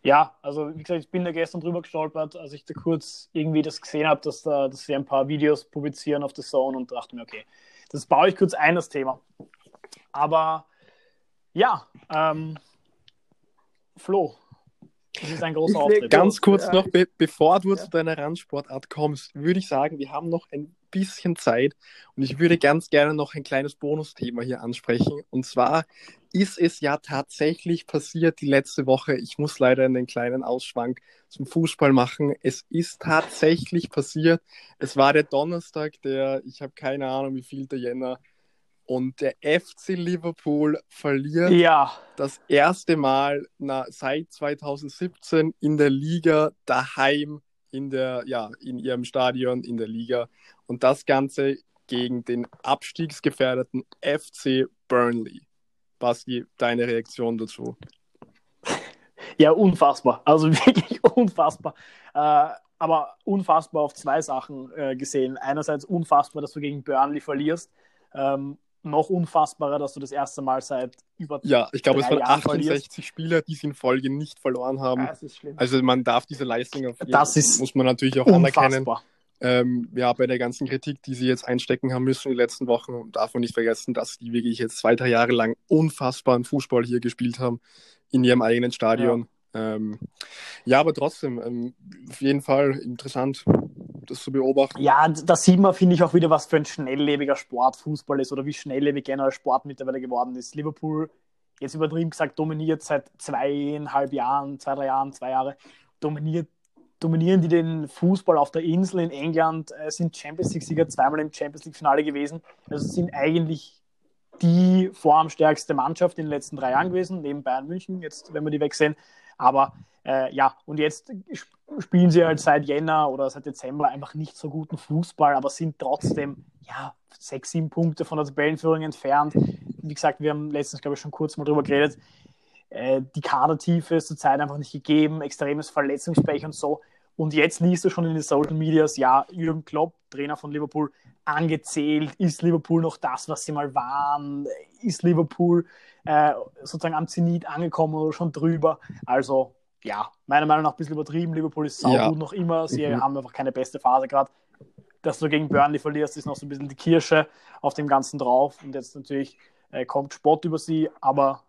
Ja, also wie gesagt, ich bin da gestern drüber gestolpert, als ich da kurz irgendwie das gesehen habe, dass, da, dass sie ein paar Videos publizieren auf The Zone und dachte mir, okay, das baue ich kurz ein, das Thema. Aber ja, ähm, Flo, das ist ein großer Auftritt. Ganz kurz noch, be bevor du ja. zu deiner Randsportart kommst, würde ich sagen, wir haben noch ein bisschen Zeit und ich würde ganz gerne noch ein kleines Bonusthema hier ansprechen. Und zwar ist es ja tatsächlich passiert die letzte Woche. Ich muss leider einen kleinen Ausschwank zum Fußball machen. Es ist tatsächlich passiert. Es war der Donnerstag, der, ich habe keine Ahnung, wie viel der Jänner. Und der FC Liverpool verliert ja. das erste Mal na, seit 2017 in der Liga daheim in der, ja, in ihrem Stadion in der Liga. Und das Ganze gegen den abstiegsgefährdeten FC Burnley. Basti, deine Reaktion dazu? Ja, unfassbar. Also wirklich unfassbar. Äh, aber unfassbar auf zwei Sachen äh, gesehen. Einerseits unfassbar, dass du gegen Burnley verlierst. Ähm, noch unfassbarer, dass du das erste Mal seit über Ja, ich glaube, es waren 68 Spieler, die sie in Folge nicht verloren haben. Ja, also man darf diese Leistung auf jeden, das ist muss man natürlich auch unfassbar. anerkennen. Ähm, ja, bei der ganzen Kritik, die sie jetzt einstecken haben müssen in den letzten Wochen, darf man nicht vergessen, dass die wirklich jetzt zwei, drei Jahre lang unfassbaren Fußball hier gespielt haben in ihrem eigenen Stadion. Ja, ähm, ja aber trotzdem, ähm, auf jeden Fall interessant, das zu beobachten. Ja, da sieht man, finde ich, auch wieder, was für ein schnelllebiger Sport Fußball ist oder wie schnelllebig generell Sport mittlerweile geworden ist. Liverpool, jetzt übertrieben gesagt, dominiert seit zweieinhalb Jahren, zwei, drei Jahren, zwei Jahre, dominiert dominieren die den Fußball auf der Insel in England, äh, sind Champions League-Sieger zweimal im Champions League-Finale gewesen. Also sind eigentlich die formstärkste Mannschaft in den letzten drei Jahren gewesen, neben Bayern München, jetzt, wenn wir die wegsehen. Aber äh, ja, und jetzt spielen sie halt seit Jänner oder seit Dezember einfach nicht so guten Fußball, aber sind trotzdem ja, sechs, sieben Punkte von der Tabellenführung entfernt. Wie gesagt, wir haben letztens, glaube ich, schon kurz mal drüber geredet. Äh, die Kadertiefe ist zurzeit einfach nicht gegeben, extremes Verletzungspech und so. Und jetzt liest du schon in den Social Medias, ja, Jürgen Klopp, Trainer von Liverpool, angezählt. Ist Liverpool noch das, was sie mal waren? Ist Liverpool äh, sozusagen am Zenit angekommen oder schon drüber? Also, ja, meiner Meinung nach ein bisschen übertrieben. Liverpool ist saugut ja. noch immer. Sie mhm. haben einfach keine beste Phase gerade. Dass du gegen Burnley verlierst, ist noch so ein bisschen die Kirsche auf dem Ganzen drauf. Und jetzt natürlich äh, kommt Sport über sie, aber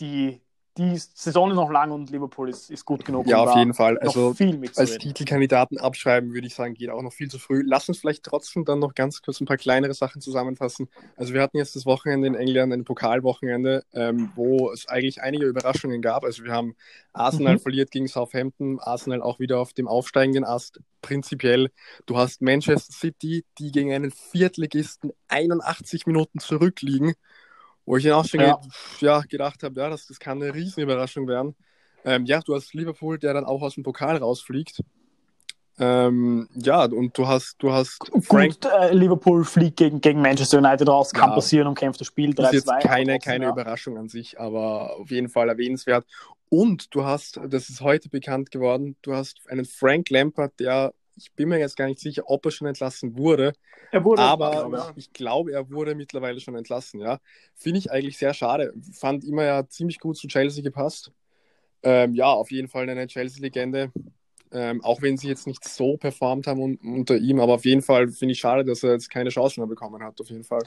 die, die Saison ist noch lang und Liverpool ist, ist gut genug. Ja, auf jeden Fall. Also als Titelkandidaten abschreiben, würde ich sagen, geht auch noch viel zu früh. Lass uns vielleicht trotzdem dann noch ganz kurz ein paar kleinere Sachen zusammenfassen. Also wir hatten jetzt das Wochenende in England, ein Pokalwochenende, ähm, wo es eigentlich einige Überraschungen gab. Also wir haben Arsenal mhm. verliert gegen Southampton, Arsenal auch wieder auf dem aufsteigenden Ast. Prinzipiell, du hast Manchester City, die gegen einen Viertligisten 81 Minuten zurückliegen wo ich dann auch schon ja. ja gedacht habe, ja, das, das kann eine Riesenüberraschung werden. Ähm, ja, du hast Liverpool, der dann auch aus dem Pokal rausfliegt. Ähm, ja, und du hast, du hast Frank. Gut, äh, Liverpool fliegt gegen, gegen Manchester United raus, kann ja, passieren und kämpft das Spiel 3-2. Das ist jetzt keine, keine ja. Überraschung an sich, aber auf jeden Fall erwähnenswert. Und du hast, das ist heute bekannt geworden, du hast einen Frank Lampard, der ich bin mir jetzt gar nicht sicher, ob er schon entlassen wurde. Er wurde, aber glaube, ich glaube, er wurde mittlerweile schon entlassen, ja. Finde ich eigentlich sehr schade. Fand immer ja ziemlich gut zu Chelsea gepasst. Ähm, ja, auf jeden Fall eine Chelsea-Legende. Ähm, auch wenn sie jetzt nicht so performt haben un unter ihm, aber auf jeden Fall finde ich schade, dass er jetzt keine Chance mehr bekommen hat, auf jeden Fall.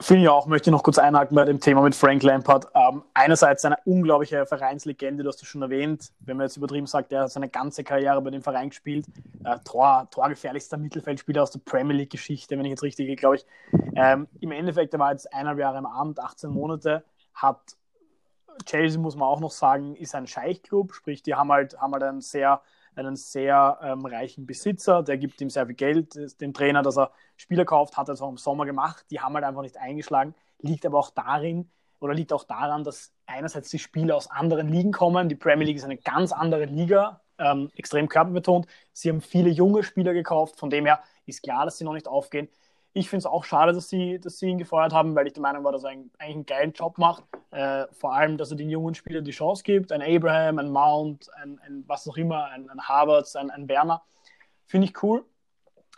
Finde ich auch, möchte ich noch kurz einhaken bei dem Thema mit Frank Lampard. Ähm, einerseits eine unglaubliche Vereinslegende, du hast es schon erwähnt, wenn man jetzt übertrieben sagt, er hat seine ganze Karriere bei dem Verein gespielt. Äh, Tor, torgefährlichster Mittelfeldspieler aus der Premier League-Geschichte, wenn ich jetzt richtig glaube ich. Ähm, Im Endeffekt, er war jetzt eineinhalb Jahre im Amt, 18 Monate, hat Chelsea, muss man auch noch sagen, ist ein Scheichclub, sprich, die haben halt, haben halt einen sehr einen sehr ähm, reichen Besitzer, der gibt ihm sehr viel Geld, dem Trainer, dass er Spieler kauft, hat er auch im Sommer gemacht. Die haben halt einfach nicht eingeschlagen. Liegt aber auch darin, oder liegt auch daran, dass einerseits die Spieler aus anderen Ligen kommen. Die Premier League ist eine ganz andere Liga, ähm, extrem körperbetont. Sie haben viele junge Spieler gekauft, von dem her ist klar, dass sie noch nicht aufgehen. Ich finde es auch schade, dass sie, dass sie ihn gefeuert haben, weil ich der Meinung war, dass er eigentlich einen geilen Job macht. Äh, vor allem, dass er den jungen Spielern die Chance gibt. Ein Abraham, ein Mount, ein, ein was auch immer, ein, ein Harvard, ein, ein Werner. Finde ich cool,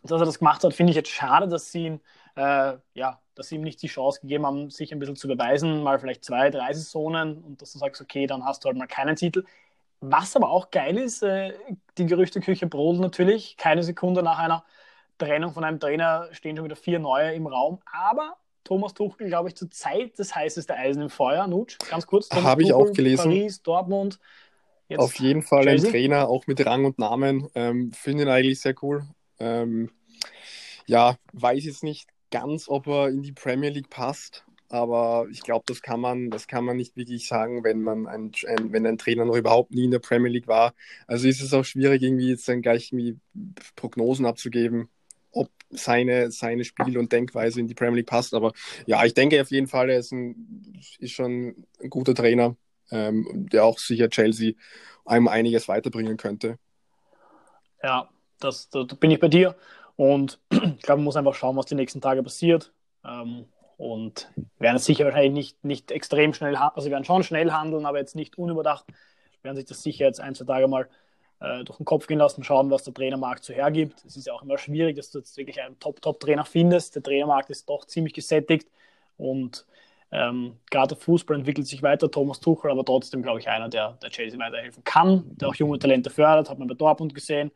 dass er das gemacht hat. Finde ich jetzt schade, dass sie ihn, äh, ja, dass sie ihm nicht die Chance gegeben haben, sich ein bisschen zu beweisen, mal vielleicht zwei, drei Saisonen und dass du sagst, okay, dann hast du halt mal keinen Titel. Was aber auch geil ist, äh, die Gerüchteküche brodelt natürlich, keine Sekunde nach einer Trennung von einem Trainer stehen schon wieder vier neue im Raum. Aber Thomas Tuchel, glaube ich, zur Zeit das heißeste Eisen im Feuer. Nutsch, ganz kurz. Habe ich auch gelesen. Paris, Dortmund. Auf jeden Fall Chelsea. ein Trainer, auch mit Rang und Namen. Ähm, Finde ihn eigentlich sehr cool. Ähm, ja, weiß jetzt nicht ganz, ob er in die Premier League passt, aber ich glaube, das kann man, das kann man nicht wirklich sagen, wenn man ein, ein, wenn ein Trainer noch überhaupt nie in der Premier League war. Also ist es auch schwierig, irgendwie jetzt dann gleich irgendwie Prognosen abzugeben ob seine, seine Spiel- und Denkweise in die Premier League passt. Aber ja, ich denke auf jeden Fall, er ist, ein, ist schon ein guter Trainer, ähm, der auch sicher Chelsea einem einiges weiterbringen könnte. Ja, das, da bin ich bei dir. Und ich glaube, man muss einfach schauen, was die nächsten Tage passiert. Ähm, und werden sicher wahrscheinlich nicht, nicht extrem schnell, also werden schon schnell handeln, aber jetzt nicht unüberdacht. Werden sich das sicher jetzt ein, zwei Tage mal äh, durch den Kopf gehen lassen, schauen, was der Trainermarkt so hergibt. Es ist ja auch immer schwierig, dass du jetzt wirklich einen Top-Top-Trainer findest. Der Trainermarkt ist doch ziemlich gesättigt und ähm, gerade der Fußball entwickelt sich weiter. Thomas Tuchel, aber trotzdem, glaube ich, einer, der, der Chelsea weiterhelfen kann, der auch junge Talente fördert, hat man bei Dortmund gesehen.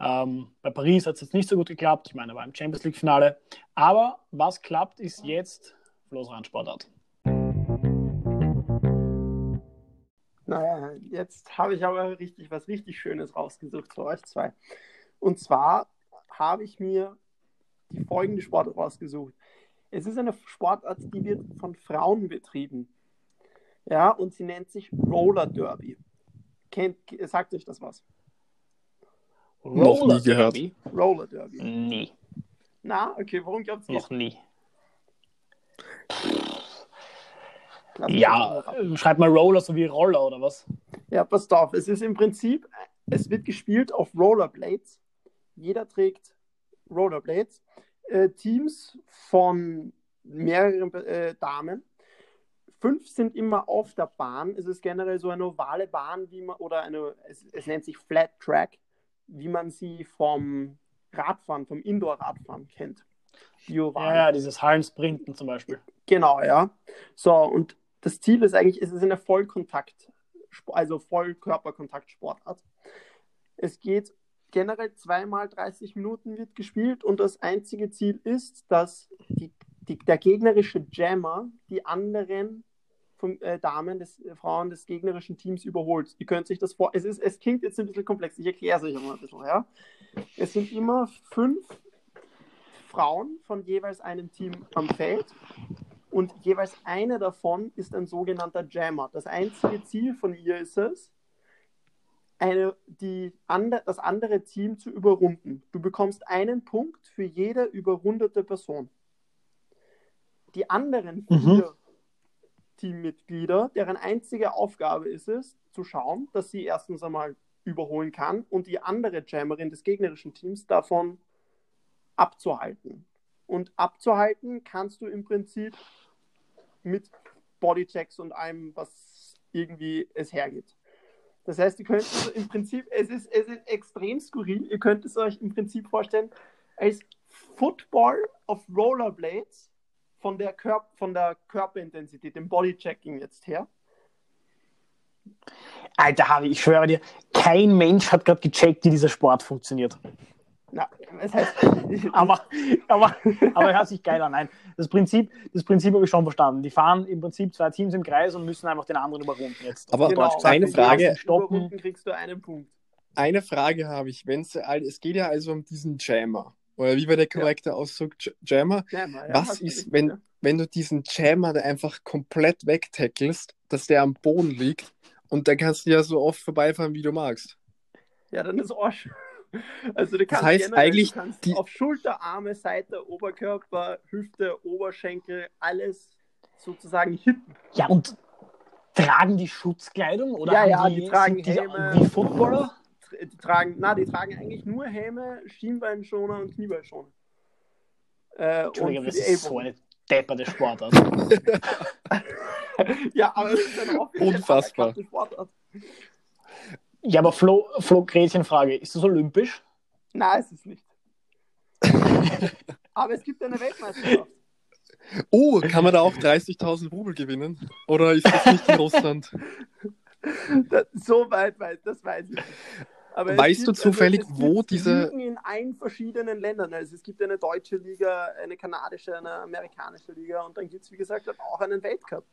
Ähm, bei Paris hat es jetzt nicht so gut geklappt. Ich meine, er war im Champions League-Finale. Aber was klappt, ist jetzt Flo's Randsportart. Naja, jetzt habe ich aber richtig was richtig Schönes rausgesucht für euch zwei. Und zwar habe ich mir die folgende Sportart rausgesucht. Es ist eine Sportart, die wird von Frauen betrieben. Ja, und sie nennt sich Roller Derby. Kennt, sagt euch das was? Roller Noch nie gehört. Derby? Roller Derby. Nie. Na, okay, warum glaubt ihr? Noch nie. Ja, schreib mal Roller so wie Roller oder was? Ja, passt auf. Es ist im Prinzip, es wird gespielt auf Rollerblades. Jeder trägt Rollerblades. Äh, Teams von mehreren äh, Damen. Fünf sind immer auf der Bahn. Es ist generell so eine ovale Bahn, wie man, oder eine, es, es nennt sich Flat Track, wie man sie vom Radfahren, vom Indoor-Radfahren kennt. Ja, ja, dieses Hallensprinten zum Beispiel. Genau, ja. So, und das Ziel ist eigentlich, es ist eine Vollkontakt, also Vollkörperkontaktsportart. Es geht generell zweimal 30 Minuten wird gespielt und das einzige Ziel ist, dass die, die, der gegnerische Jammer die anderen von, äh, Damen, des, äh, Frauen des gegnerischen Teams überholt. Ihr könnt sich das vor. Es, ist, es klingt jetzt ein bisschen komplex, ich erkläre es euch mal ein bisschen. Ja? Es sind immer fünf Frauen von jeweils einem Team am Feld und jeweils eine davon ist ein sogenannter Jammer. Das einzige Ziel von ihr ist es, eine, die andre, das andere Team zu überrunden. Du bekommst einen Punkt für jede überrundete Person. Die anderen mhm. vier mhm. Teammitglieder, deren einzige Aufgabe ist es, zu schauen, dass sie erstens einmal überholen kann und die andere Jammerin des gegnerischen Teams davon abzuhalten. Und abzuhalten kannst du im Prinzip mit Bodychecks und allem, was irgendwie es hergibt. Das heißt, ihr könnt also im Prinzip, es ist, es ist extrem skurril, ihr könnt es euch im Prinzip vorstellen als Football auf Rollerblades von der, Körp von der Körperintensität, dem Bodychecking jetzt her. Alter Harvey, ich schwöre dir, kein Mensch hat gerade gecheckt, wie dieser Sport funktioniert. Na, das heißt, aber, aber, aber hört sich geil an. Nein, das Prinzip, das Prinzip habe ich schon verstanden. Die fahren im Prinzip zwei Teams im Kreis und müssen einfach den anderen überrunden jetzt. Aber genau, eine Frage. Stoppen. kriegst du einen Punkt. Eine Frage habe ich. Wenn's, es geht ja also um diesen Jammer. Oder wie war der korrekte ja. Ausdruck? Jammer? Jammer ja, Was ist, wenn, ja. wenn du diesen Jammer da einfach komplett wegtackelst, dass der am Boden liegt und dann kannst du ja so oft vorbeifahren, wie du magst? Ja, dann ist Arsch. Also du kannst, das heißt eigentlich die... auf Schulter, Arme, Seite, Oberkörper, Hüfte, Oberschenkel, alles sozusagen hitten. Ja, und tragen die Schutzkleidung oder ja, ja, die, die tragen die Helme, wie Footballer? Die tragen, na, die tragen eigentlich nur Helme, Schienbeinschoner und Kniebeinschoner. Äh, Entschuldigung, das ist so eine depperte Sportart. ja, aber es ist eine Unfassbar. Sportart. Ja, aber Flo, Flo Gretchenfrage, ist das olympisch? Nein, es ist nicht. aber es gibt eine Weltmeisterschaft. Oh, kann man da auch 30.000 Rubel gewinnen? Oder ist das nicht in Russland? Das, so weit, weit, das weiß ich nicht. Aber weißt du zufällig, also, wo diese. Ligen in allen verschiedenen Ländern. Also es gibt eine deutsche Liga, eine kanadische, eine amerikanische Liga und dann gibt es, wie gesagt, auch einen Weltcup.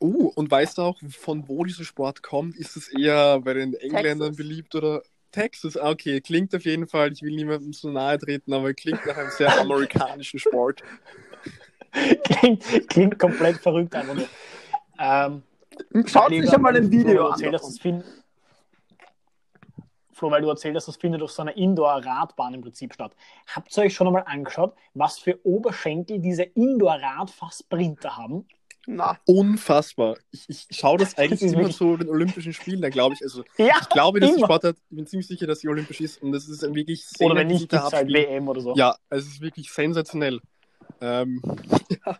Oh, und weißt du auch, von wo dieser Sport kommt? Ist es eher bei den Engländern Texas. beliebt oder Texas? Ah, okay, klingt auf jeden Fall, ich will niemandem so nahe treten, aber klingt nach einem sehr amerikanischen Sport. klingt, klingt komplett verrückt einfach nur. Ähm, Schaut euch einmal ein Video an. Erzähl, das find... Flo, weil du erzählt hast, das findet durch so eine Indoor-Radbahn im Prinzip statt. Habt ihr euch schon einmal angeschaut, was für Oberschenkel diese Indoor-Radfahrsprinter haben? Na. Unfassbar. Ich, ich schaue das eigentlich das immer wirklich... zu den Olympischen Spielen, da glaube ich, also ja, ich glaube, dass die Sportart, ich bin ziemlich sicher, dass sie olympisch ist und das ist wirklich sehr Oder wenn nicht, gibt es halt WM oder so. Ja, es ist wirklich sensationell. Ähm, ja,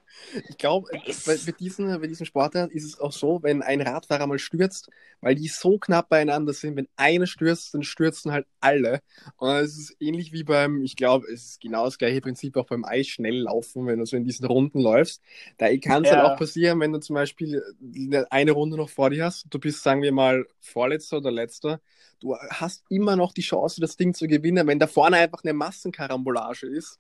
ich glaube, bei, bei, diesen, bei diesen Sportarten ist es auch so, wenn ein Radfahrer mal stürzt, weil die so knapp beieinander sind, wenn einer stürzt, dann stürzen halt alle. Und es ist ähnlich wie beim, ich glaube, es ist genau das gleiche Prinzip auch beim Eisschnelllaufen, wenn du so in diesen Runden läufst. Da kann es halt ja. halt auch passieren, wenn du zum Beispiel eine Runde noch vor dir hast, du bist, sagen wir mal, Vorletzter oder Letzter, du hast immer noch die Chance, das Ding zu gewinnen, wenn da vorne einfach eine Massenkarambolage ist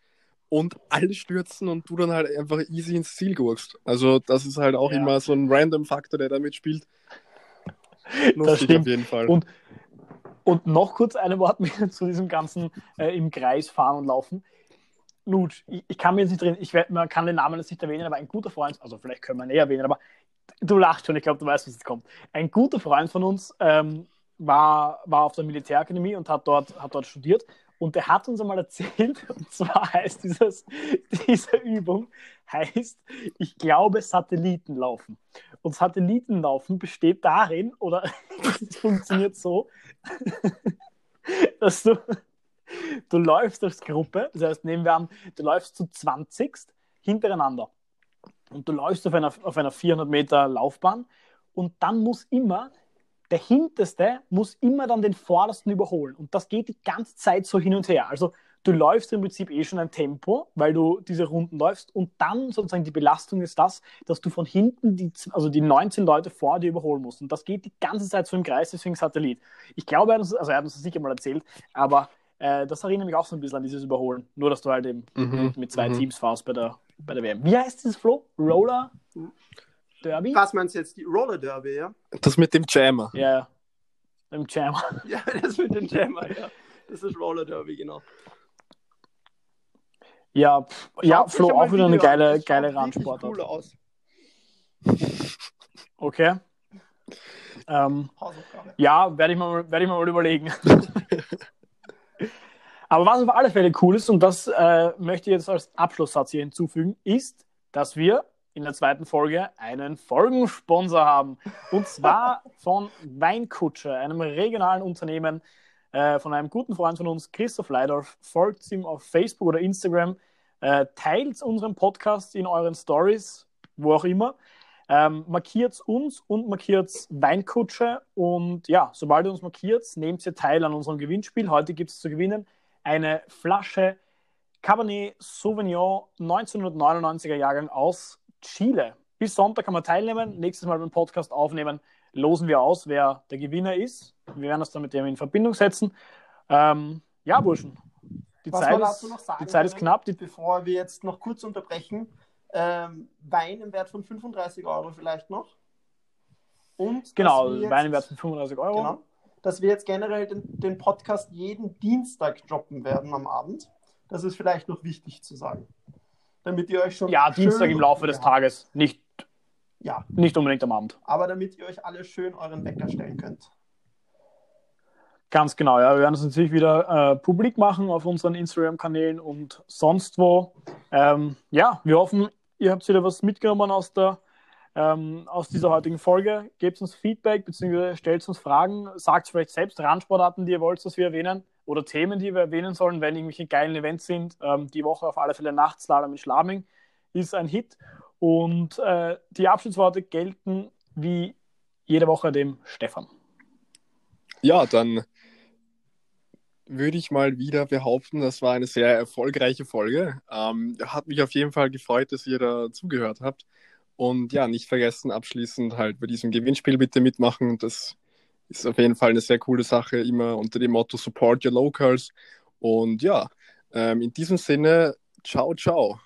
und alle stürzen und du dann halt einfach easy ins Ziel gurkst. Also das ist halt auch ja. immer so ein random Faktor, der da mitspielt. Lustig das stimmt. auf jeden Fall. Und, und noch kurz eine Wort zu diesem ganzen äh, im Kreis fahren und laufen. Nutsch, ich, ich, kann mir jetzt nicht drin, ich werd, man kann den Namen jetzt nicht erwähnen, aber ein guter Freund, also vielleicht können wir ihn eh erwähnen, aber du lachst schon, ich glaube, du weißt, was jetzt kommt. Ein guter Freund von uns ähm, war, war auf der Militärakademie und hat dort, hat dort studiert und der hat uns einmal erzählt, und zwar heißt dieses, diese Übung, heißt, ich glaube, Satellitenlaufen. Und Satellitenlaufen besteht darin, oder es funktioniert so, dass du, du läufst als Gruppe, das heißt, nehmen wir an, du läufst zu 20 hintereinander und du läufst auf einer, auf einer 400 Meter Laufbahn und dann muss immer der Hinterste muss immer dann den Vordersten überholen. Und das geht die ganze Zeit so hin und her. Also du läufst im Prinzip eh schon ein Tempo, weil du diese Runden läufst und dann sozusagen die Belastung ist das, dass du von hinten die, also die 19 Leute vor dir überholen musst. Und das geht die ganze Zeit so im Kreis, deswegen Satellit. Ich glaube, also er hat uns das sicher mal erzählt, aber äh, das erinnert mich auch so ein bisschen an dieses Überholen. Nur, dass du halt eben mhm. mit zwei mhm. Teams fahrst bei der, bei der WM. Wie heißt dieses Flo? Roller? Derby? Was meinst du jetzt? Die Roller Derby, ja? Das mit dem Jammer. Ja, yeah. dem Jammer. ja, das mit dem Jammer, ja. Das ist Roller Derby, genau. Ja, pff, ja Flo, auch wieder eine geile, geile Randsportart. Cool aus. Okay. Ähm, ja, werde ich, mal, werd ich mal überlegen. Aber was auf alle Fälle cool ist, und das äh, möchte ich jetzt als Abschlusssatz hier hinzufügen, ist, dass wir in der zweiten Folge einen Folgensponsor haben. Und zwar von Weinkutsche, einem regionalen Unternehmen äh, von einem guten Freund von uns, Christoph Leidorf. Folgt ihm auf Facebook oder Instagram. Äh, teilt unseren Podcast in euren Stories, wo auch immer. Ähm, markiert uns und markiert Weinkutsche. Und ja, sobald ihr uns markiert, nehmt ihr teil an unserem Gewinnspiel. Heute gibt es zu gewinnen eine Flasche Cabernet Sauvignon 1999er Jahrgang aus Chile. Bis Sonntag kann man teilnehmen. Nächstes Mal beim Podcast aufnehmen, losen wir aus, wer der Gewinner ist. Wir werden uns dann mit dem in Verbindung setzen. Ähm, ja, Burschen. Die, Zeit ist, die Zeit ist knapp. Die bevor wir jetzt noch kurz unterbrechen, ähm, Wein im Wert von 35 Euro vielleicht noch. Und genau, jetzt, Wein im Wert von 35 Euro. Genau, dass wir jetzt generell den, den Podcast jeden Dienstag droppen werden am Abend. Das ist vielleicht noch wichtig zu sagen damit ihr euch schon. Ja, Dienstag im Laufe des ja. Tages, nicht, ja. nicht unbedingt am Abend. Aber damit ihr euch alle schön euren Wecker stellen könnt. Ganz genau, ja. Wir werden es natürlich wieder äh, publik machen auf unseren Instagram-Kanälen und sonst wo. Ähm, ja, wir hoffen, ihr habt wieder was mitgenommen aus, der, ähm, aus dieser heutigen Folge. Gebt uns Feedback bzw. stellt uns Fragen. Sagt vielleicht selbst Randsportarten, die ihr wollt, dass wir erwähnen oder Themen, die wir erwähnen sollen, wenn irgendwelche geilen Events sind. Ähm, die Woche auf alle Fälle Nachtslalom in Schlaming ist ein Hit. Und äh, die Abschlussworte gelten wie jede Woche dem Stefan. Ja, dann würde ich mal wieder behaupten, das war eine sehr erfolgreiche Folge. Ähm, hat mich auf jeden Fall gefreut, dass ihr da zugehört habt. Und ja, nicht vergessen, abschließend halt bei diesem Gewinnspiel bitte mitmachen. Das ist auf jeden Fall eine sehr coole Sache, immer unter dem Motto Support Your Locals. Und ja, ähm, in diesem Sinne, ciao, ciao.